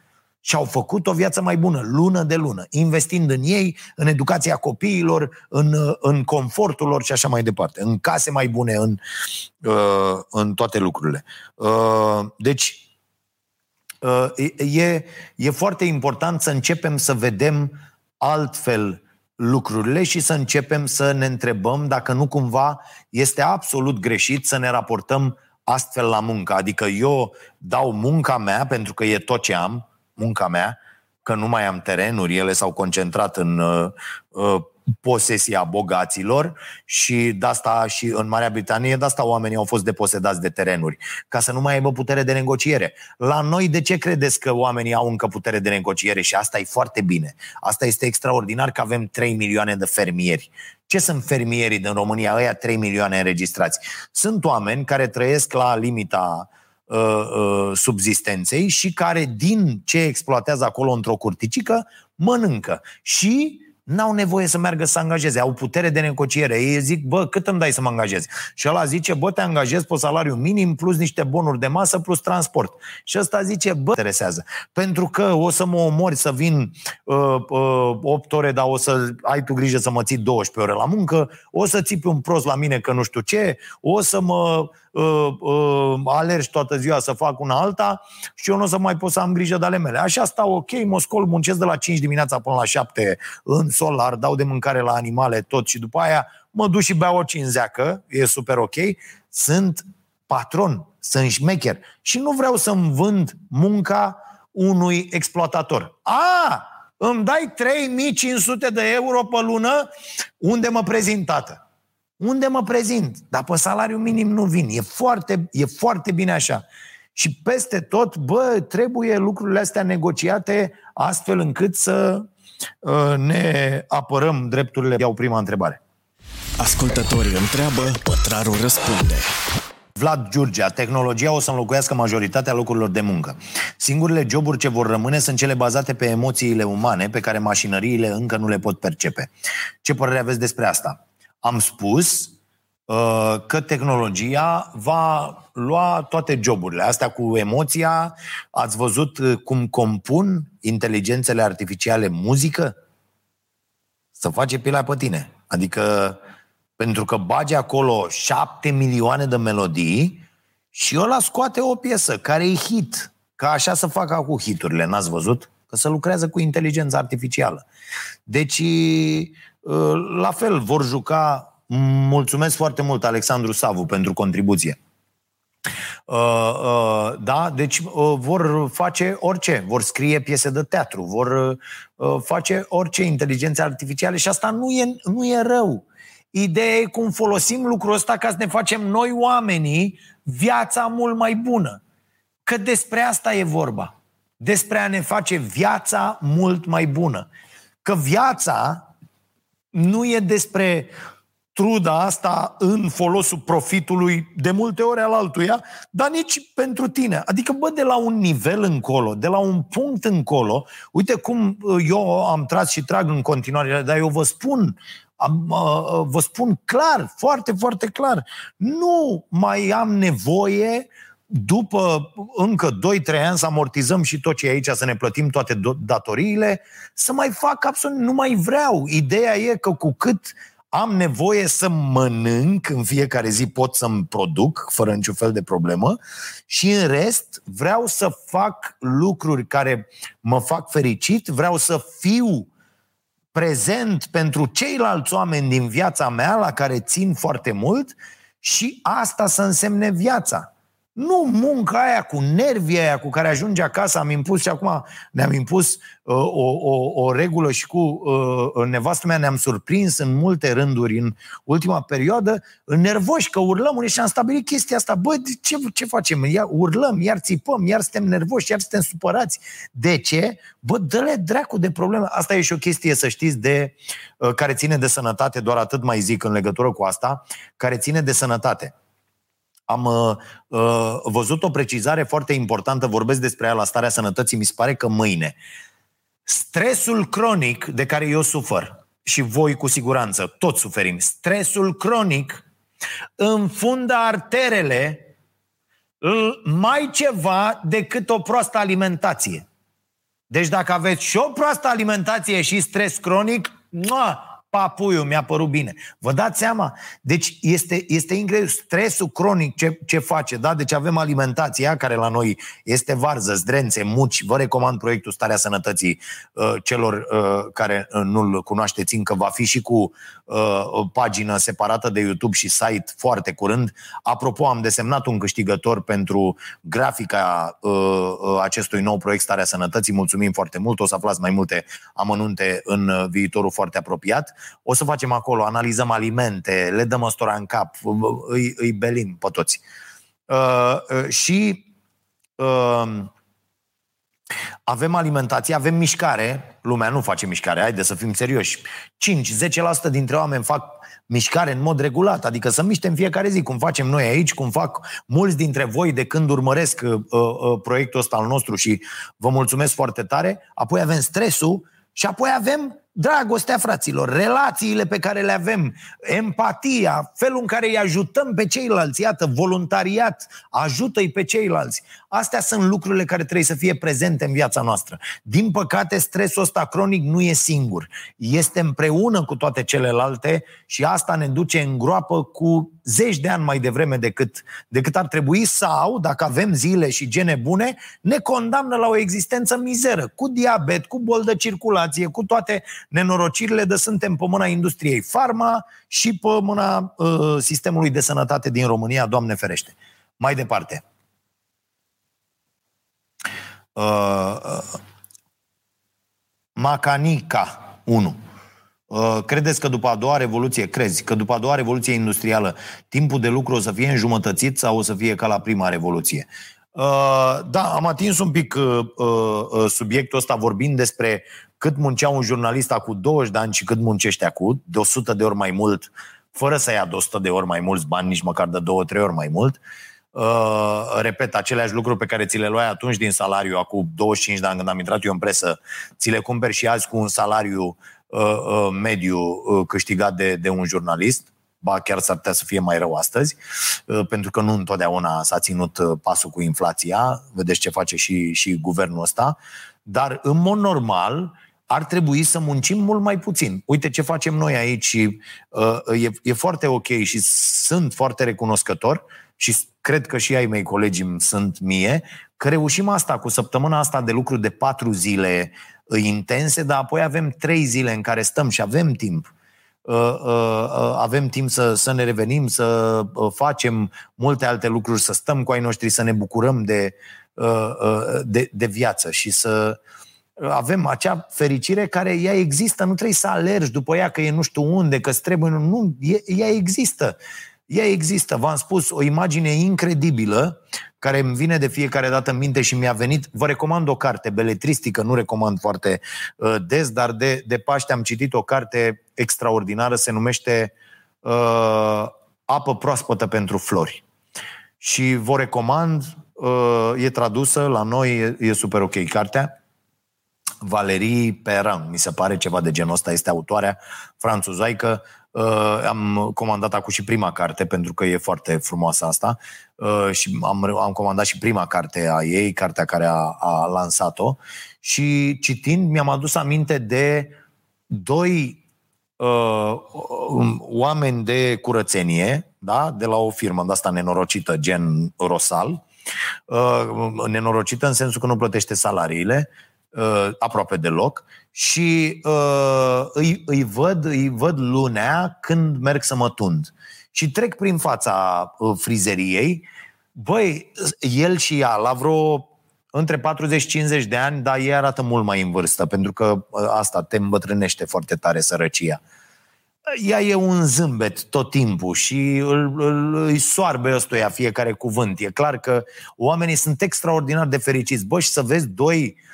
și au făcut o viață mai bună, lună de lună, investind în ei, în educația copiilor, în, în confortul lor și așa mai departe, în case mai bune, în, uh, în toate lucrurile. Uh, deci, uh, e, e foarte important să începem să vedem altfel lucrurile și să începem să ne întrebăm dacă nu cumva este absolut greșit să ne raportăm astfel la muncă. Adică eu dau munca mea pentru că e tot ce am, munca mea, că nu mai am terenuri, ele s-au concentrat în uh, uh, posesia bogaților și de asta și în Marea Britanie, de asta oamenii au fost deposedați de terenuri, ca să nu mai aibă putere de negociere. La noi, de ce credeți că oamenii au încă putere de negociere? Și asta e foarte bine. Asta este extraordinar că avem 3 milioane de fermieri. Ce sunt fermierii din România? Ăia 3 milioane înregistrați. Sunt oameni care trăiesc la limita uh, Uh, uh, subzistenței și care din ce exploatează acolo într-o curticică mănâncă. Și N-au nevoie să meargă să angajeze, au putere de negociere. Ei zic, bă, cât îmi dai să mă angajez? Și ăla zice, bă, te angajez pe salariu minim plus niște bonuri de masă plus transport. Și ăsta zice, bă, interesează. Pentru că o să mă omori să vin uh, uh, 8 ore, dar o să ai tu grijă să mă ții 12 ore la muncă, o să țipi un prost la mine că nu știu ce, o să mă uh, uh, alergi toată ziua să fac una alta și eu nu o să mai pot să am grijă de ale mele. Așa stau ok, mă scol, muncesc de la 5 dimineața până la 7 în solar, dau de mâncare la animale, tot și după aia mă duc și beau o cinzeacă, e super ok, sunt patron, sunt șmecher și nu vreau să-mi vând munca unui exploatator. A, îmi dai 3500 de euro pe lună, unde mă prezint, tată? Unde mă prezint? Dar pe salariu minim nu vin. E foarte, e foarte bine așa. Și peste tot, bă, trebuie lucrurile astea negociate astfel încât să uh, ne apărăm drepturile. Iau prima întrebare. Ascultătorii întreabă, pătrarul răspunde. Vlad Giurgea, tehnologia o să înlocuiască majoritatea locurilor de muncă. Singurele joburi ce vor rămâne sunt cele bazate pe emoțiile umane pe care mașinăriile încă nu le pot percepe. Ce părere aveți despre asta? Am spus uh, că tehnologia va lua toate joburile. Astea cu emoția, ați văzut uh, cum compun inteligențele artificiale muzică? Să face pielea pe tine. Adică pentru că bage acolo șapte milioane de melodii și ăla scoate o piesă care e hit. Ca așa să facă cu hiturile, n-ați văzut? Că se lucrează cu inteligența artificială. Deci, ă, la fel, vor juca... Mulțumesc foarte mult, Alexandru Savu, pentru contribuție. Uh, uh, da, deci uh, vor face orice, vor scrie piese de teatru, vor uh, face orice inteligență artificială și asta nu e, nu e rău. Ideea e cum folosim lucrul ăsta ca să ne facem noi oamenii viața mult mai bună. Că despre asta e vorba. Despre a ne face viața mult mai bună. Că viața nu e despre truda asta în folosul profitului de multe ori al altuia, dar nici pentru tine. Adică, bă, de la un nivel încolo, de la un punct încolo, uite cum eu am tras și trag în continuare, dar eu vă spun am, uh, vă spun clar, foarte, foarte clar, nu mai am nevoie după încă 2-3 ani să amortizăm și tot ce e aici, să ne plătim toate datoriile, să mai fac absolut, nu mai vreau. Ideea e că cu cât am nevoie să mănânc în fiecare zi, pot să-mi produc fără niciun fel de problemă și în rest vreau să fac lucruri care mă fac fericit, vreau să fiu prezent pentru ceilalți oameni din viața mea la care țin foarte mult și asta să însemne viața. Nu munca aia cu nervii aia cu care ajunge acasă, am impus și acum ne-am impus uh, o, o, o regulă și cu uh, nevastă mea ne-am surprins în multe rânduri în ultima perioadă, nervoși că urlăm unii și am stabilit chestia asta. Bă, ce, ce facem? Iar urlăm, iar țipăm, iar suntem nervoși, iar suntem supărați. De ce? Bă, dă-le dracu de probleme. Asta e și o chestie, să știți, de, uh, care ține de sănătate, doar atât mai zic în legătură cu asta, care ține de sănătate am uh, uh, văzut o precizare foarte importantă, vorbesc despre ea la starea sănătății, mi se pare că mâine. Stresul cronic de care eu sufăr, și voi cu siguranță, toți suferim, stresul cronic înfundă arterele mai ceva decât o proastă alimentație. Deci dacă aveți și o proastă alimentație și stres cronic, mua, papuiul, mi-a părut bine. Vă dați seama? Deci este, este incredibil stresul cronic ce, ce face, da? Deci avem alimentația care la noi este varză, zdrențe, muci. Vă recomand proiectul Starea Sănătății uh, celor uh, care uh, nu-l cunoașteți încă. Va fi și cu uh, o pagină separată de YouTube și site foarte curând. Apropo, am desemnat un câștigător pentru grafica uh, uh, acestui nou proiect Starea Sănătății. Mulțumim foarte mult. O să aflați mai multe amănunte în uh, viitorul foarte apropiat. O să facem acolo, analizăm alimente, le dăm ăstora în cap, îi, îi belim pe toți. Uh, uh, și uh, avem alimentație, avem mișcare, lumea nu face mișcare, haide să fim serioși. 5-10% dintre oameni fac mișcare în mod regulat, adică să miște în fiecare zi, cum facem noi aici, cum fac mulți dintre voi de când urmăresc uh, uh, proiectul ăsta al nostru și vă mulțumesc foarte tare. Apoi avem stresul și apoi avem dragostea fraților, relațiile pe care le avem, empatia, felul în care îi ajutăm pe ceilalți, iată, voluntariat, ajută-i pe ceilalți. Astea sunt lucrurile care trebuie să fie prezente în viața noastră. Din păcate, stresul ăsta cronic nu e singur. Este împreună cu toate celelalte și asta ne duce în groapă cu zeci de ani mai devreme decât, decât ar trebui sau, dacă avem zile și gene bune, ne condamnă la o existență mizeră, cu diabet, cu bol de circulație, cu toate nenorocirile de suntem pe mâna industriei farma și pe mâna uh, sistemului de sănătate din România, Doamne ferește. Mai departe. Uh, uh, Macanica 1. Uh, credeți că după a doua revoluție, crezi că după a doua revoluție industrială, timpul de lucru o să fie înjumătățit sau o să fie ca la prima revoluție? Uh, da, am atins un pic uh, subiectul ăsta vorbind despre cât muncea un jurnalist cu 20 de ani și cât muncește acum, de 100 de ori mai mult, fără să ia de 100 de ori mai mulți bani, nici măcar de 2-3 ori mai mult. Uh, repet, aceleași lucruri pe care ți le luai atunci din salariu, acum 25 de ani când am intrat eu în presă, ți le cumperi și azi cu un salariu uh, uh, mediu uh, câștigat de, de un jurnalist ba chiar s-ar putea să fie mai rău astăzi, uh, pentru că nu întotdeauna s-a ținut uh, pasul cu inflația, vedeți ce face și, și guvernul ăsta, dar în mod normal ar trebui să muncim mult mai puțin. Uite ce facem noi aici și uh, e, e foarte ok și sunt foarte recunoscător și cred că și ai mei colegi sunt mie, că reușim asta cu săptămâna asta de lucru de patru zile uh, intense, dar apoi avem trei zile în care stăm și avem timp. Uh, uh, uh, avem timp să, să ne revenim, să uh, facem multe alte lucruri, să stăm cu ai noștri, să ne bucurăm de, uh, uh, de, de viață și să uh, avem acea fericire care ea există, nu trebuie să alergi după ea că e nu știu unde, că trebuie, nu, ea există. Ea există, v-am spus, o imagine incredibilă care îmi vine de fiecare dată în minte și mi-a venit. Vă recomand o carte beletristică, nu recomand foarte uh, des, dar de, de Paște am citit o carte extraordinară, se numește uh, Apă proaspătă pentru flori. Și vă recomand, uh, e tradusă la noi, e, e super ok cartea. Valerie Perrin, mi se pare ceva de genul ăsta, este autoarea franțuzaică. Uh, am comandat acum și prima carte, pentru că e foarte frumoasă asta. Uh, și am, am comandat și prima carte a ei, cartea care a, a lansat-o. Și citind, mi-am adus aminte de doi uh, um, oameni de curățenie, da? de la o firmă de asta nenorocită, gen Rosal, uh, nenorocită în sensul că nu plătește salariile, uh, aproape deloc și uh, îi, îi, văd, îi văd lunea când merg să mă tund. Și trec prin fața uh, frizeriei. Băi, el și ea, la vreo între 40-50 de ani, dar ei arată mult mai în vârstă, pentru că uh, asta te îmbătrânește foarte tare sărăcia. Ea e un zâmbet tot timpul și îl, îl, îi soarbe ăstuia fiecare cuvânt. E clar că oamenii sunt extraordinar de fericiți. Bă, și să vezi doi uh,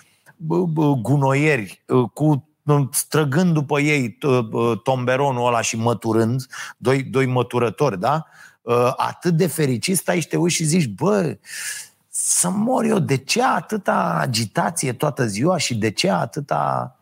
gunoieri cu străgând după ei tomberonul ăla și măturând, doi, doi măturători, da? Atât de fericit stai și te uiți și zici, bă, să mor eu, de ce atâta agitație toată ziua și de ce atâta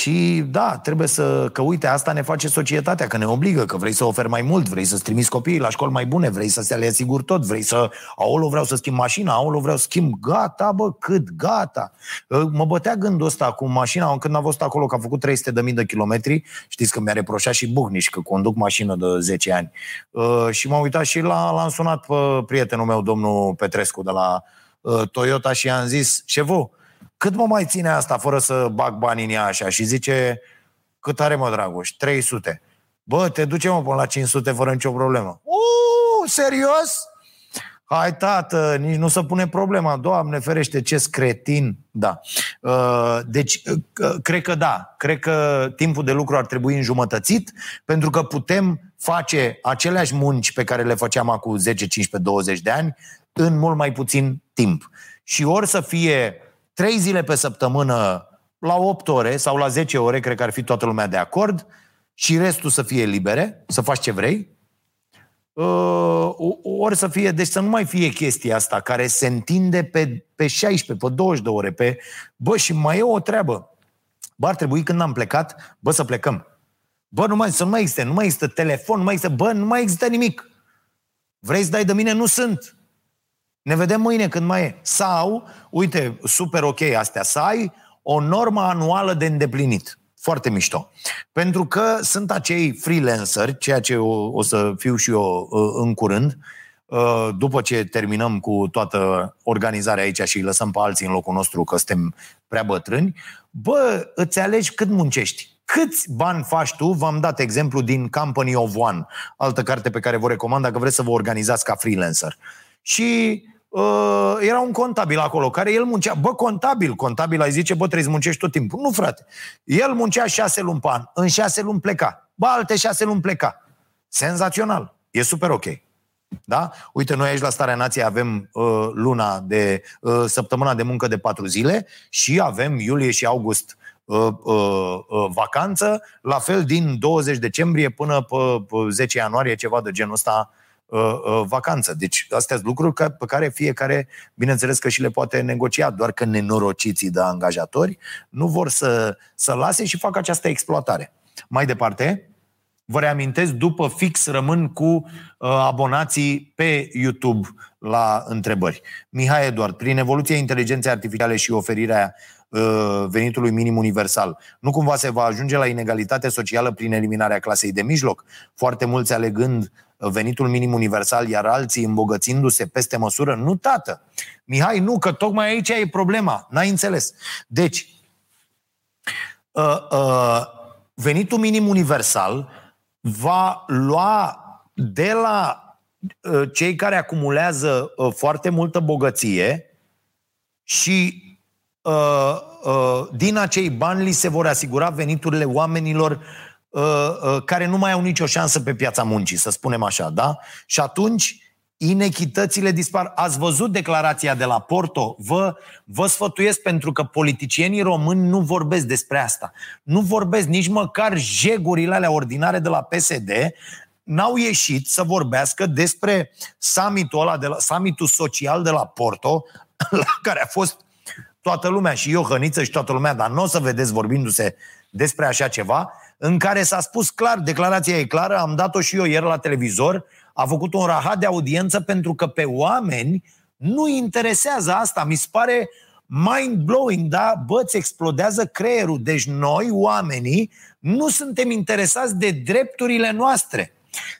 și da, trebuie să, că uite, asta ne face societatea, că ne obligă, că vrei să oferi mai mult, vrei să-ți trimiți copiii la școli mai bune, vrei să se le asigur tot, vrei să, aolo, vreau să schimb mașina, aolo, vreau să schimb, gata, bă, cât, gata. Ă, mă bătea gândul ăsta cu mașina, când am fost acolo, că a făcut 300.000 de kilometri, știți că mi-a reproșat și Buhniș că conduc mașină de 10 ani. Uh, și m-am uitat și la, l-am sunat pe prietenul meu, domnul Petrescu, de la uh, Toyota și i-am zis, șefu, cât mă mai ține asta fără să bag bani în ea așa? Și zice, cât are mă, Dragoș? 300. Bă, te ducem mă până la 500 fără nicio problemă. Uuu, serios? Hai, tată, nici nu se pune problema. Doamne, ferește, ce scretin. Da. Uh, deci, uh, cred că da. Cred că timpul de lucru ar trebui înjumătățit, pentru că putem face aceleași munci pe care le făceam acum 10, 15, 20 de ani în mult mai puțin timp. Și ori să fie trei zile pe săptămână la 8 ore sau la 10 ore, cred că ar fi toată lumea de acord, și restul să fie libere, să faci ce vrei, uh, ori să fie, deci să nu mai fie chestia asta care se întinde pe, pe 16, pe 20 de ore, pe... Bă, și mai e o treabă. Bă, ar trebui când am plecat, bă, să plecăm. Bă, nu mai, să nu mai există, nu mai există telefon, nu mai există, bă, nu mai există nimic. Vrei să dai de mine? Nu sunt. Ne vedem mâine când mai e. Sau, uite, super ok astea, să ai o normă anuală de îndeplinit. Foarte mișto. Pentru că sunt acei freelanceri, ceea ce o, o să fiu și eu uh, în curând, uh, după ce terminăm cu toată organizarea aici și îi lăsăm pe alții în locul nostru că suntem prea bătrâni, bă, îți alegi cât muncești. Câți bani faci tu? V-am dat exemplu din Company of One, altă carte pe care vă recomand dacă vreți să vă organizați ca freelancer. Și uh, era un contabil acolo, care el muncea, bă, contabil, contabil ai zice, bă, trebuie să muncești tot timpul. Nu, frate. El muncea șase luni pe an, în șase luni pleca. Bă, alte șase luni pleca. Senzațional. E super ok. Da? Uite, noi aici la Starea Nației avem uh, luna de uh, săptămâna de muncă de patru zile și avem iulie și august uh, uh, uh, vacanță, la fel din 20 decembrie până pe, pe 10 ianuarie, ceva de genul ăsta Uh, uh, vacanță. Deci astea sunt lucruri pe care fiecare, bineînțeles că și le poate negocia, doar că nenorociții de angajatori nu vor să, să lase și fac această exploatare. Mai departe, vă reamintesc, după fix rămân cu uh, abonații pe YouTube la întrebări. Mihai Eduard, prin evoluția inteligenței artificiale și oferirea uh, venitului minim universal, nu cumva se va ajunge la inegalitate socială prin eliminarea clasei de mijloc? Foarte mulți alegând venitul minim universal, iar alții îmbogățindu-se peste măsură? Nu, tată! Mihai, nu, că tocmai aici e problema. N-ai înțeles. Deci, uh, uh, venitul minim universal va lua de la uh, cei care acumulează uh, foarte multă bogăție și uh, uh, din acei bani li se vor asigura veniturile oamenilor Uh, uh, care nu mai au nicio șansă pe piața muncii, să spunem așa, da? Și atunci inechitățile dispar. Ați văzut declarația de la Porto? Vă, vă sfătuiesc pentru că politicienii români nu vorbesc despre asta. Nu vorbesc nici măcar jegurile alea ordinare de la PSD, n-au ieșit să vorbească despre summitul, ăla de la, summitul social de la Porto, la care a fost toată lumea și eu, Hăniță și toată lumea, dar nu o să vedeți vorbindu-se despre așa ceva, în care s-a spus clar, declarația e clară, am dat-o și eu ieri la televizor, a făcut un rahat de audiență pentru că pe oameni nu interesează asta. Mi se pare mind-blowing, da? Bă, explodează creierul. Deci noi, oamenii, nu suntem interesați de drepturile noastre.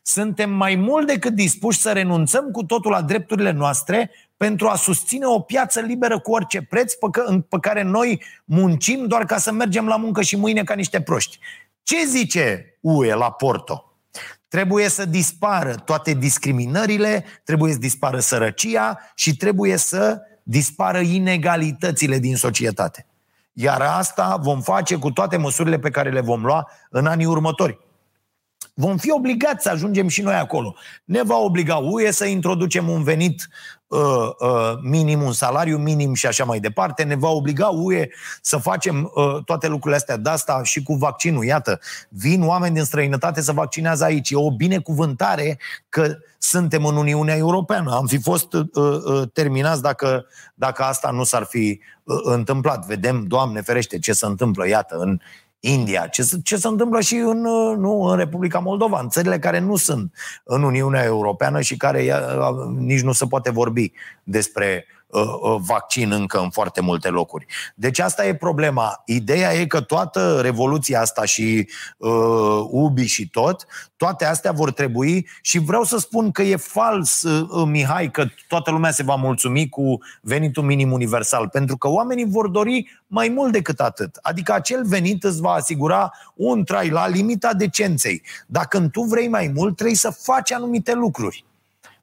Suntem mai mult decât dispuși să renunțăm cu totul la drepturile noastre pentru a susține o piață liberă cu orice preț pe, pe care noi muncim doar ca să mergem la muncă și mâine ca niște proști. Ce zice UE la Porto? Trebuie să dispară toate discriminările, trebuie să dispară sărăcia și trebuie să dispară inegalitățile din societate. Iar asta vom face cu toate măsurile pe care le vom lua în anii următori. Vom fi obligați să ajungem și noi acolo. Ne va obliga UE să introducem un venit uh, uh, minim, un salariu minim și așa mai departe. Ne va obliga UE să facem uh, toate lucrurile astea. De asta și cu vaccinul. Iată, vin oameni din străinătate să vaccinează aici. E o binecuvântare că suntem în Uniunea Europeană. Am fi fost uh, uh, terminați dacă, dacă asta nu s-ar fi uh, întâmplat. Vedem, Doamne ferește, ce se întâmplă, iată, în India, ce, ce se întâmplă și în, nu, în Republica Moldova, în țările care nu sunt în Uniunea Europeană și care nici nu se poate vorbi despre Uh, uh, vaccin încă în foarte multe locuri. Deci asta e problema. Ideea e că toată revoluția asta și uh, UBI și tot, toate astea vor trebui și vreau să spun că e fals, uh, Mihai, că toată lumea se va mulțumi cu venitul minim universal, pentru că oamenii vor dori mai mult decât atât. Adică acel venit îți va asigura un trai la limita decenței. Dacă tu vrei mai mult, trebuie să faci anumite lucruri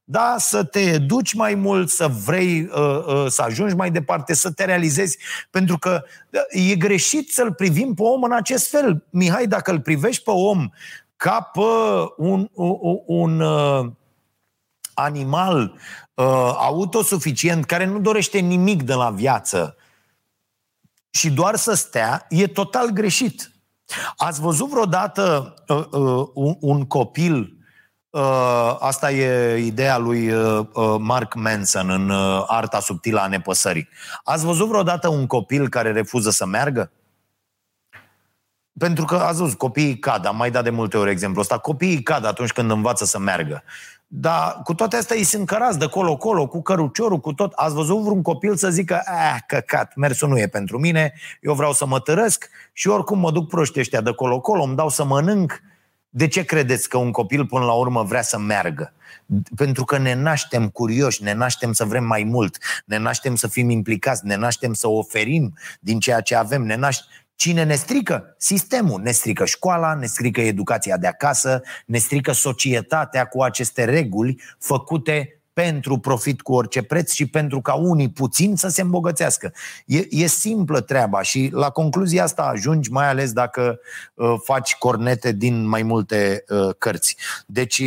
da, să te educi mai mult, să vrei uh, uh, să ajungi mai departe, să te realizezi, pentru că uh, e greșit să-l privim pe om în acest fel. Mihai, dacă îl privești pe om ca pe un, un, un uh, animal uh, autosuficient care nu dorește nimic de la viață și doar să stea, e total greșit. Ați văzut vreodată uh, uh, un, un copil Uh, asta e ideea lui uh, uh, Mark Manson în Arta subtilă a nepăsării. Ați văzut vreodată un copil care refuză să meargă? pentru că, ați văzut, copiii cad, am mai dat de multe ori exemplu ăsta, copiii cad atunci când învață să meargă. Dar cu toate astea ei sunt cărați de colo-colo, cu căruciorul, cu tot. Ați văzut vreun copil să zică, ah, căcat, mersul nu e pentru mine, eu vreau să mă tărăsc și oricum mă duc proști ăștia de colo-colo, îmi dau să mănânc. De ce credeți că un copil până la urmă vrea să meargă? Pentru că ne naștem curioși, ne naștem să vrem mai mult, ne naștem să fim implicați, ne naștem să oferim din ceea ce avem, ne naștem Cine ne strică? Sistemul. Ne strică școala, ne strică educația de acasă, ne strică societatea cu aceste reguli făcute pentru profit cu orice preț și pentru ca unii puțin să se îmbogățească. E, e simplă treaba și la concluzia asta ajungi, mai ales dacă uh, faci cornete din mai multe uh, cărți. Deci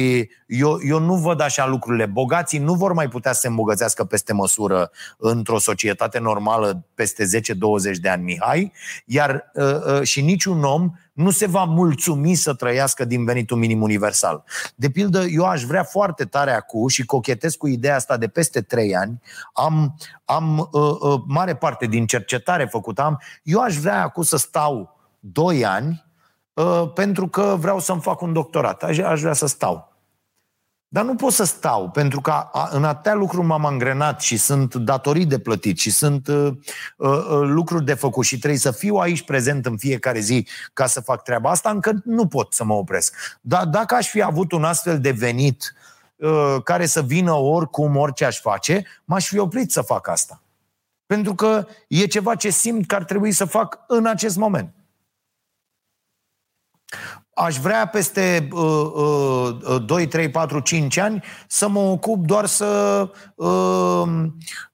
eu, eu nu văd așa lucrurile. Bogații nu vor mai putea să se îmbogățească peste măsură într-o societate normală peste 10-20 de ani, Mihai, iar uh, uh, și niciun om nu se va mulțumi să trăiască din venitul minim universal. De pildă, eu aș vrea foarte tare acum și cochetez cu ideea asta de peste trei ani, am, am uh, uh, mare parte din cercetare făcută, am, eu aș vrea acum să stau doi ani uh, pentru că vreau să-mi fac un doctorat. Aș, aș vrea să stau. Dar nu pot să stau, pentru că în atâtea lucruri m-am angrenat și sunt datorii de plătit și sunt uh, uh, uh, lucruri de făcut și trebuie să fiu aici prezent în fiecare zi ca să fac treaba asta, încă nu pot să mă opresc. Dar dacă aș fi avut un astfel de venit uh, care să vină oricum, orice aș face, m-aș fi oprit să fac asta. Pentru că e ceva ce simt că ar trebui să fac în acest moment aș vrea peste uh, uh, 2, 3, 4, 5 ani să mă ocup doar să uh,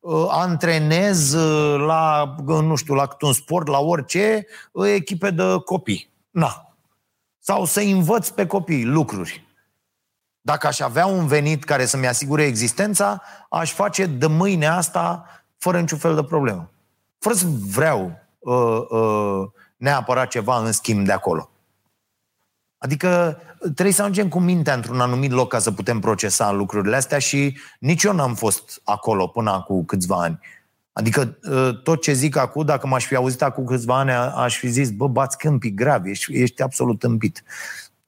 uh, antrenez uh, la, nu știu, la un sport, la orice, uh, echipe de copii. Na. Sau să învăț pe copii lucruri. Dacă aș avea un venit care să-mi asigure existența, aș face de mâine asta fără niciun fel de problemă. Fără să vreau uh, uh, neapărat ceva în schimb de acolo. Adică trebuie să ajungem cu mintea într-un anumit loc ca să putem procesa lucrurile astea și nici eu n-am fost acolo până acum câțiva ani. Adică ă, tot ce zic acum, dacă m-aș fi auzit acum câțiva ani, aș fi zis, bă, bați câmpii grav, ești, ești absolut împit.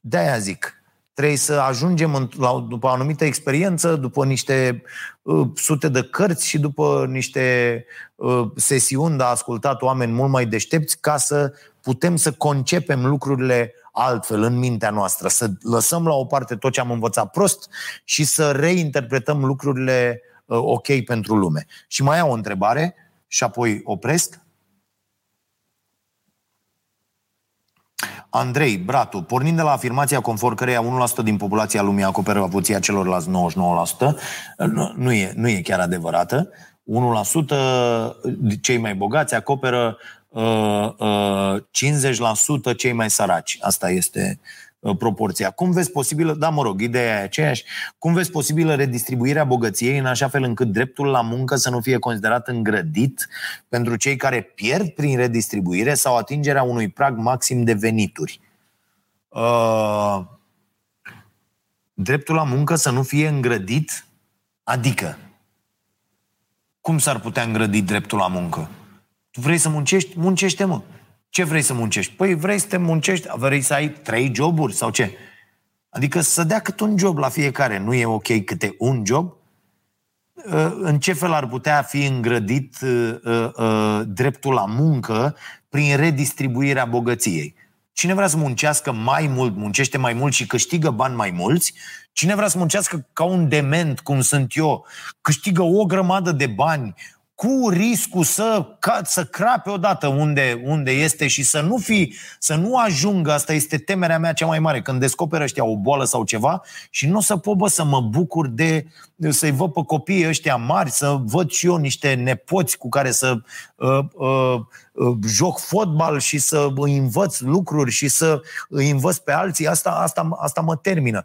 De-aia zic, trebuie să ajungem în, la, după o anumită experiență, după niște uh, sute de cărți și după niște uh, sesiuni de ascultat oameni mult mai deștepți ca să putem să concepem lucrurile altfel în mintea noastră, să lăsăm la o parte tot ce am învățat prost și să reinterpretăm lucrurile uh, ok pentru lume. Și mai am o întrebare și apoi opresc. Andrei, Bratu, pornind de la afirmația conform căreia 1% din populația lumii acoperă avuția celorlalți 99%, nu, nu, e, nu e chiar adevărată. 1% cei mai bogați acoperă 50% cei mai săraci. Asta este uh, proporția. Cum vezi posibilă, da, mă rog, ideea e aceeași, cum vezi posibilă redistribuirea bogăției în așa fel încât dreptul la muncă să nu fie considerat îngrădit pentru cei care pierd prin redistribuire sau atingerea unui prag maxim de venituri? Uh, dreptul la muncă să nu fie îngrădit? Adică, cum s-ar putea îngrădi dreptul la muncă? Tu vrei să muncești? Muncește, mă. Ce vrei să muncești? Păi vrei să te muncești, vrei să ai trei joburi sau ce? Adică să dea cât un job la fiecare. Nu e ok câte un job? Uh, în ce fel ar putea fi îngrădit uh, uh, dreptul la muncă prin redistribuirea bogăției? Cine vrea să muncească mai mult, muncește mai mult și câștigă bani mai mulți. Cine vrea să muncească ca un dement, cum sunt eu, câștigă o grămadă de bani, cu riscul să, ca, să crape odată unde, unde este și să nu fi, să nu ajungă, asta este temerea mea cea mai mare, când descoperă ăștia o boală sau ceva și nu o să pot bă, să mă bucur de, să-i văd pe copiii ăștia mari, să văd și eu niște nepoți cu care să uh, uh, uh, joc fotbal și să îi învăț lucruri și să îi învăț pe alții, asta, asta, asta mă termină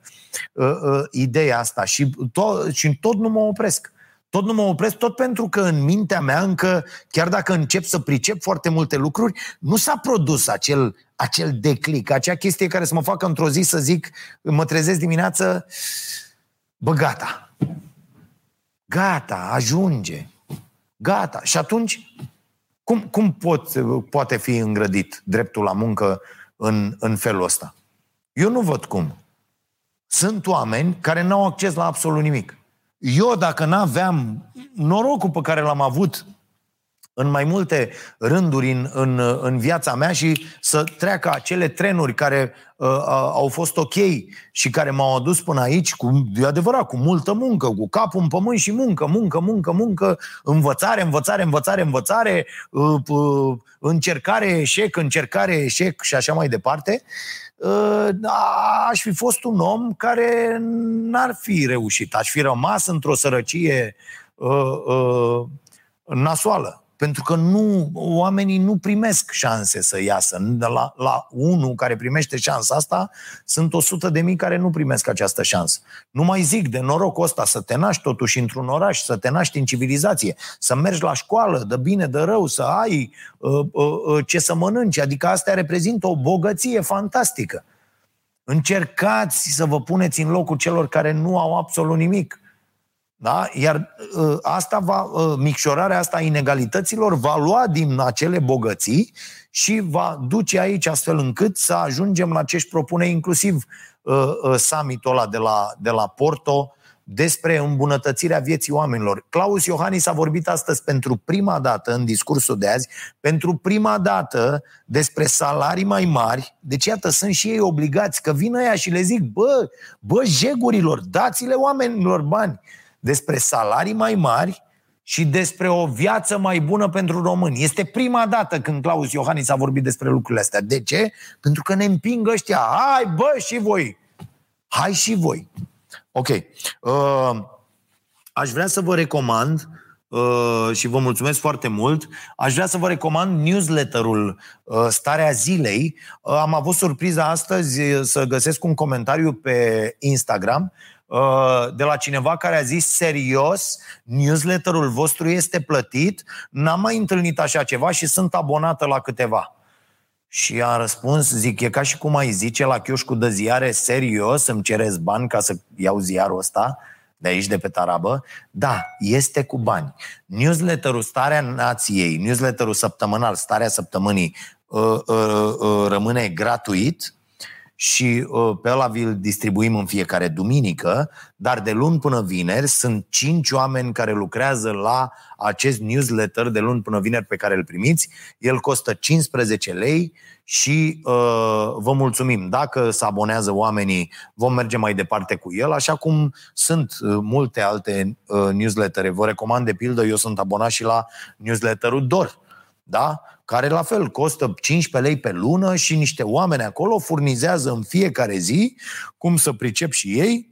uh, uh, ideea asta și tot, și tot nu mă opresc. Tot nu mă opresc, tot pentru că în mintea mea încă, chiar dacă încep să pricep foarte multe lucruri, nu s-a produs acel, acel declic, acea chestie care să mă facă într-o zi să zic, mă trezesc dimineață, bă, gata. Gata, ajunge. Gata. Și atunci, cum, cum pot, poate fi îngrădit dreptul la muncă în, în felul ăsta. Eu nu văd cum. Sunt oameni care n-au acces la absolut nimic. Eu, dacă n-aveam norocul pe care l-am avut în mai multe rânduri în, în, în viața mea și să treacă acele trenuri care uh, uh, au fost ok și care m-au adus până aici cu, de adevărat, cu multă muncă, cu capul în pământ și muncă, muncă, muncă, muncă, învățare, învățare, învățare, învățare, uh, uh, încercare, eșec, încercare, eșec și așa mai departe. Uh, aș fi fost un om care n-ar fi reușit. Aș fi rămas într-o sărăcie uh, uh, nasoală. Pentru că nu, oamenii nu primesc șanse să iasă. La, la unul care primește șansa asta, sunt 100 de mii care nu primesc această șansă. Nu mai zic de norocul ăsta să te naști totuși într-un oraș, să te naști în civilizație, să mergi la școală, de bine, de rău, să ai uh, uh, uh, ce să mănânci. Adică asta reprezintă o bogăție fantastică. Încercați să vă puneți în locul celor care nu au absolut nimic. Da? Iar ă, asta va, ă, micșorarea asta a inegalităților va lua din acele bogății și va duce aici astfel încât să ajungem la ce își propune inclusiv uh, summitul ăla de la, de la Porto despre îmbunătățirea vieții oamenilor. Claus Iohannis a vorbit astăzi pentru prima dată în discursul de azi, pentru prima dată despre salarii mai mari. Deci iată, sunt și ei obligați că vin ăia și le zic, bă, bă, jegurilor, dați-le oamenilor bani despre salarii mai mari și despre o viață mai bună pentru români. Este prima dată când Claus Iohannis a vorbit despre lucrurile astea. De ce? Pentru că ne împing ăștia. Hai, bă, și voi! Hai și voi! Ok. Uh, aș vrea să vă recomand uh, și vă mulțumesc foarte mult. Aș vrea să vă recomand newsletterul uh, Starea Zilei. Uh, am avut surpriza astăzi să găsesc un comentariu pe Instagram Uh, de la cineva care a zis serios, newsletterul vostru este plătit, n-am mai întâlnit așa ceva și sunt abonată la câteva. Și a răspuns, zic, e ca și cum ai zice la chioșcul de ziare, serios, îmi cereți bani ca să iau ziarul ăsta de aici, de pe tarabă? Da, este cu bani. Newsletterul Starea Nației, newsletterul săptămânal, Starea Săptămânii, uh, uh, uh, rămâne gratuit, și uh, pe ăla vi-l distribuim în fiecare duminică, dar de luni până vineri sunt cinci oameni care lucrează la acest newsletter de luni până vineri pe care îl primiți. El costă 15 lei și uh, vă mulțumim. Dacă se abonează oamenii, vom merge mai departe cu el, așa cum sunt uh, multe alte uh, newslettere. Vă recomand de pildă, eu sunt abonat și la newsletterul DOR. Da? Care la fel costă 15 lei pe lună și niște oameni acolo furnizează în fiecare zi, cum să pricep și ei,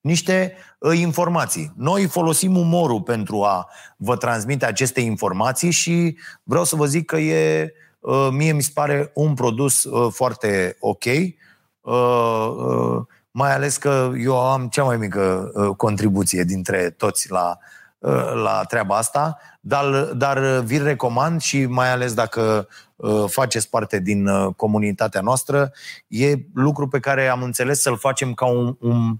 niște uh, informații. Noi folosim umorul pentru a vă transmite aceste informații și vreau să vă zic că e, uh, mie mi se pare un produs uh, foarte ok, mai ales că eu am cea mai mică contribuție dintre toți la Uh, la treaba asta, dar, dar vi recomand și mai ales dacă uh, faceți parte din uh, comunitatea noastră, e lucru pe care am înțeles să-l facem ca un, un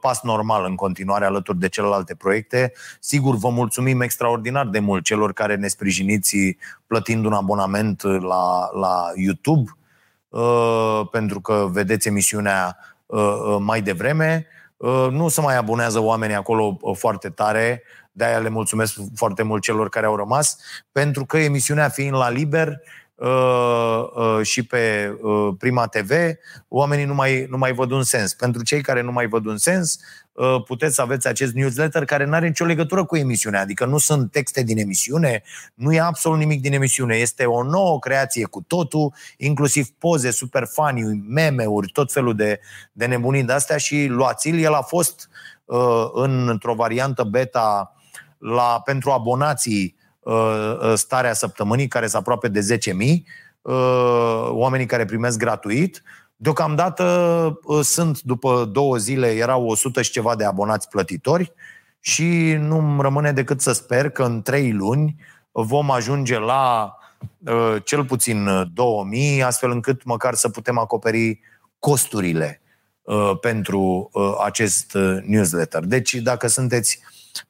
pas normal în continuare alături de celelalte proiecte. Sigur, vă mulțumim extraordinar de mult celor care ne sprijiniți plătind un abonament la, la YouTube, pentru că vedeți emisiunea mai devreme. Uh, nu se mai abonează oamenii acolo uh, foarte tare, de-aia le mulțumesc foarte mult celor care au rămas, pentru că emisiunea fiind la liber uh, și pe Prima TV, oamenii nu mai, nu mai văd un sens. Pentru cei care nu mai văd un sens, Uh, puteți să aveți acest newsletter care nu are nicio legătură cu emisiunea, adică nu sunt texte din emisiune, nu e absolut nimic din emisiune, este o nouă creație cu totul, inclusiv poze super funny, meme-uri, tot felul de, de nebunii de astea și luați-l. El a fost uh, într-o variantă beta la, pentru abonații uh, uh starea săptămânii, care sunt aproape de 10.000, uh, oamenii care primesc gratuit, Deocamdată uh, sunt, după două zile, erau 100 și ceva de abonați plătitori și nu rămâne decât să sper că în trei luni vom ajunge la uh, cel puțin 2000, astfel încât măcar să putem acoperi costurile uh, pentru uh, acest uh, newsletter. Deci, dacă sunteți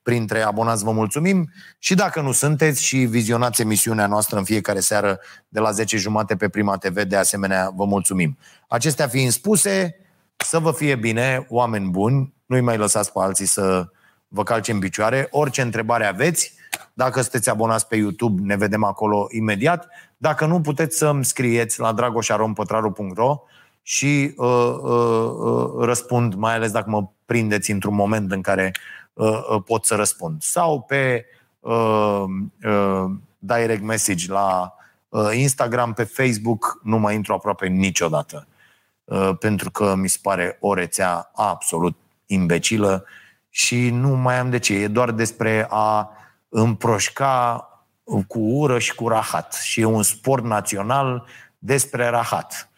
printre abonați, vă mulțumim și dacă nu sunteți și vizionați emisiunea noastră în fiecare seară de la 10 jumate pe Prima TV, de asemenea, vă mulțumim. Acestea fiind spuse, să vă fie bine, oameni buni, nu-i mai lăsați pe alții să vă calce în picioare. Orice întrebare aveți, dacă sunteți abonați pe YouTube, ne vedem acolo imediat. Dacă nu, puteți să-mi scrieți la dragoșarompătraru.ro și uh, uh, uh, răspund, mai ales dacă mă prindeți într-un moment în care uh, uh, pot să răspund. Sau pe uh, uh, direct message la uh, Instagram, pe Facebook, nu mai intru aproape niciodată. Uh, pentru că mi se pare o rețea absolut imbecilă și nu mai am de ce. E doar despre a împroșca cu ură și cu rahat. Și e un sport național despre rahat.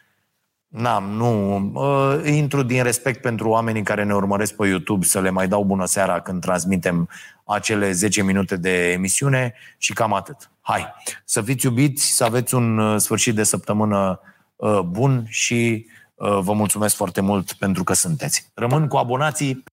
N-am, nu. Uh, intru din respect pentru oamenii care ne urmăresc pe YouTube să le mai dau bună seara când transmitem acele 10 minute de emisiune și cam atât. Hai, să fiți iubiți, să aveți un uh, sfârșit de săptămână uh, bun și uh, vă mulțumesc foarte mult pentru că sunteți. Rămân cu abonații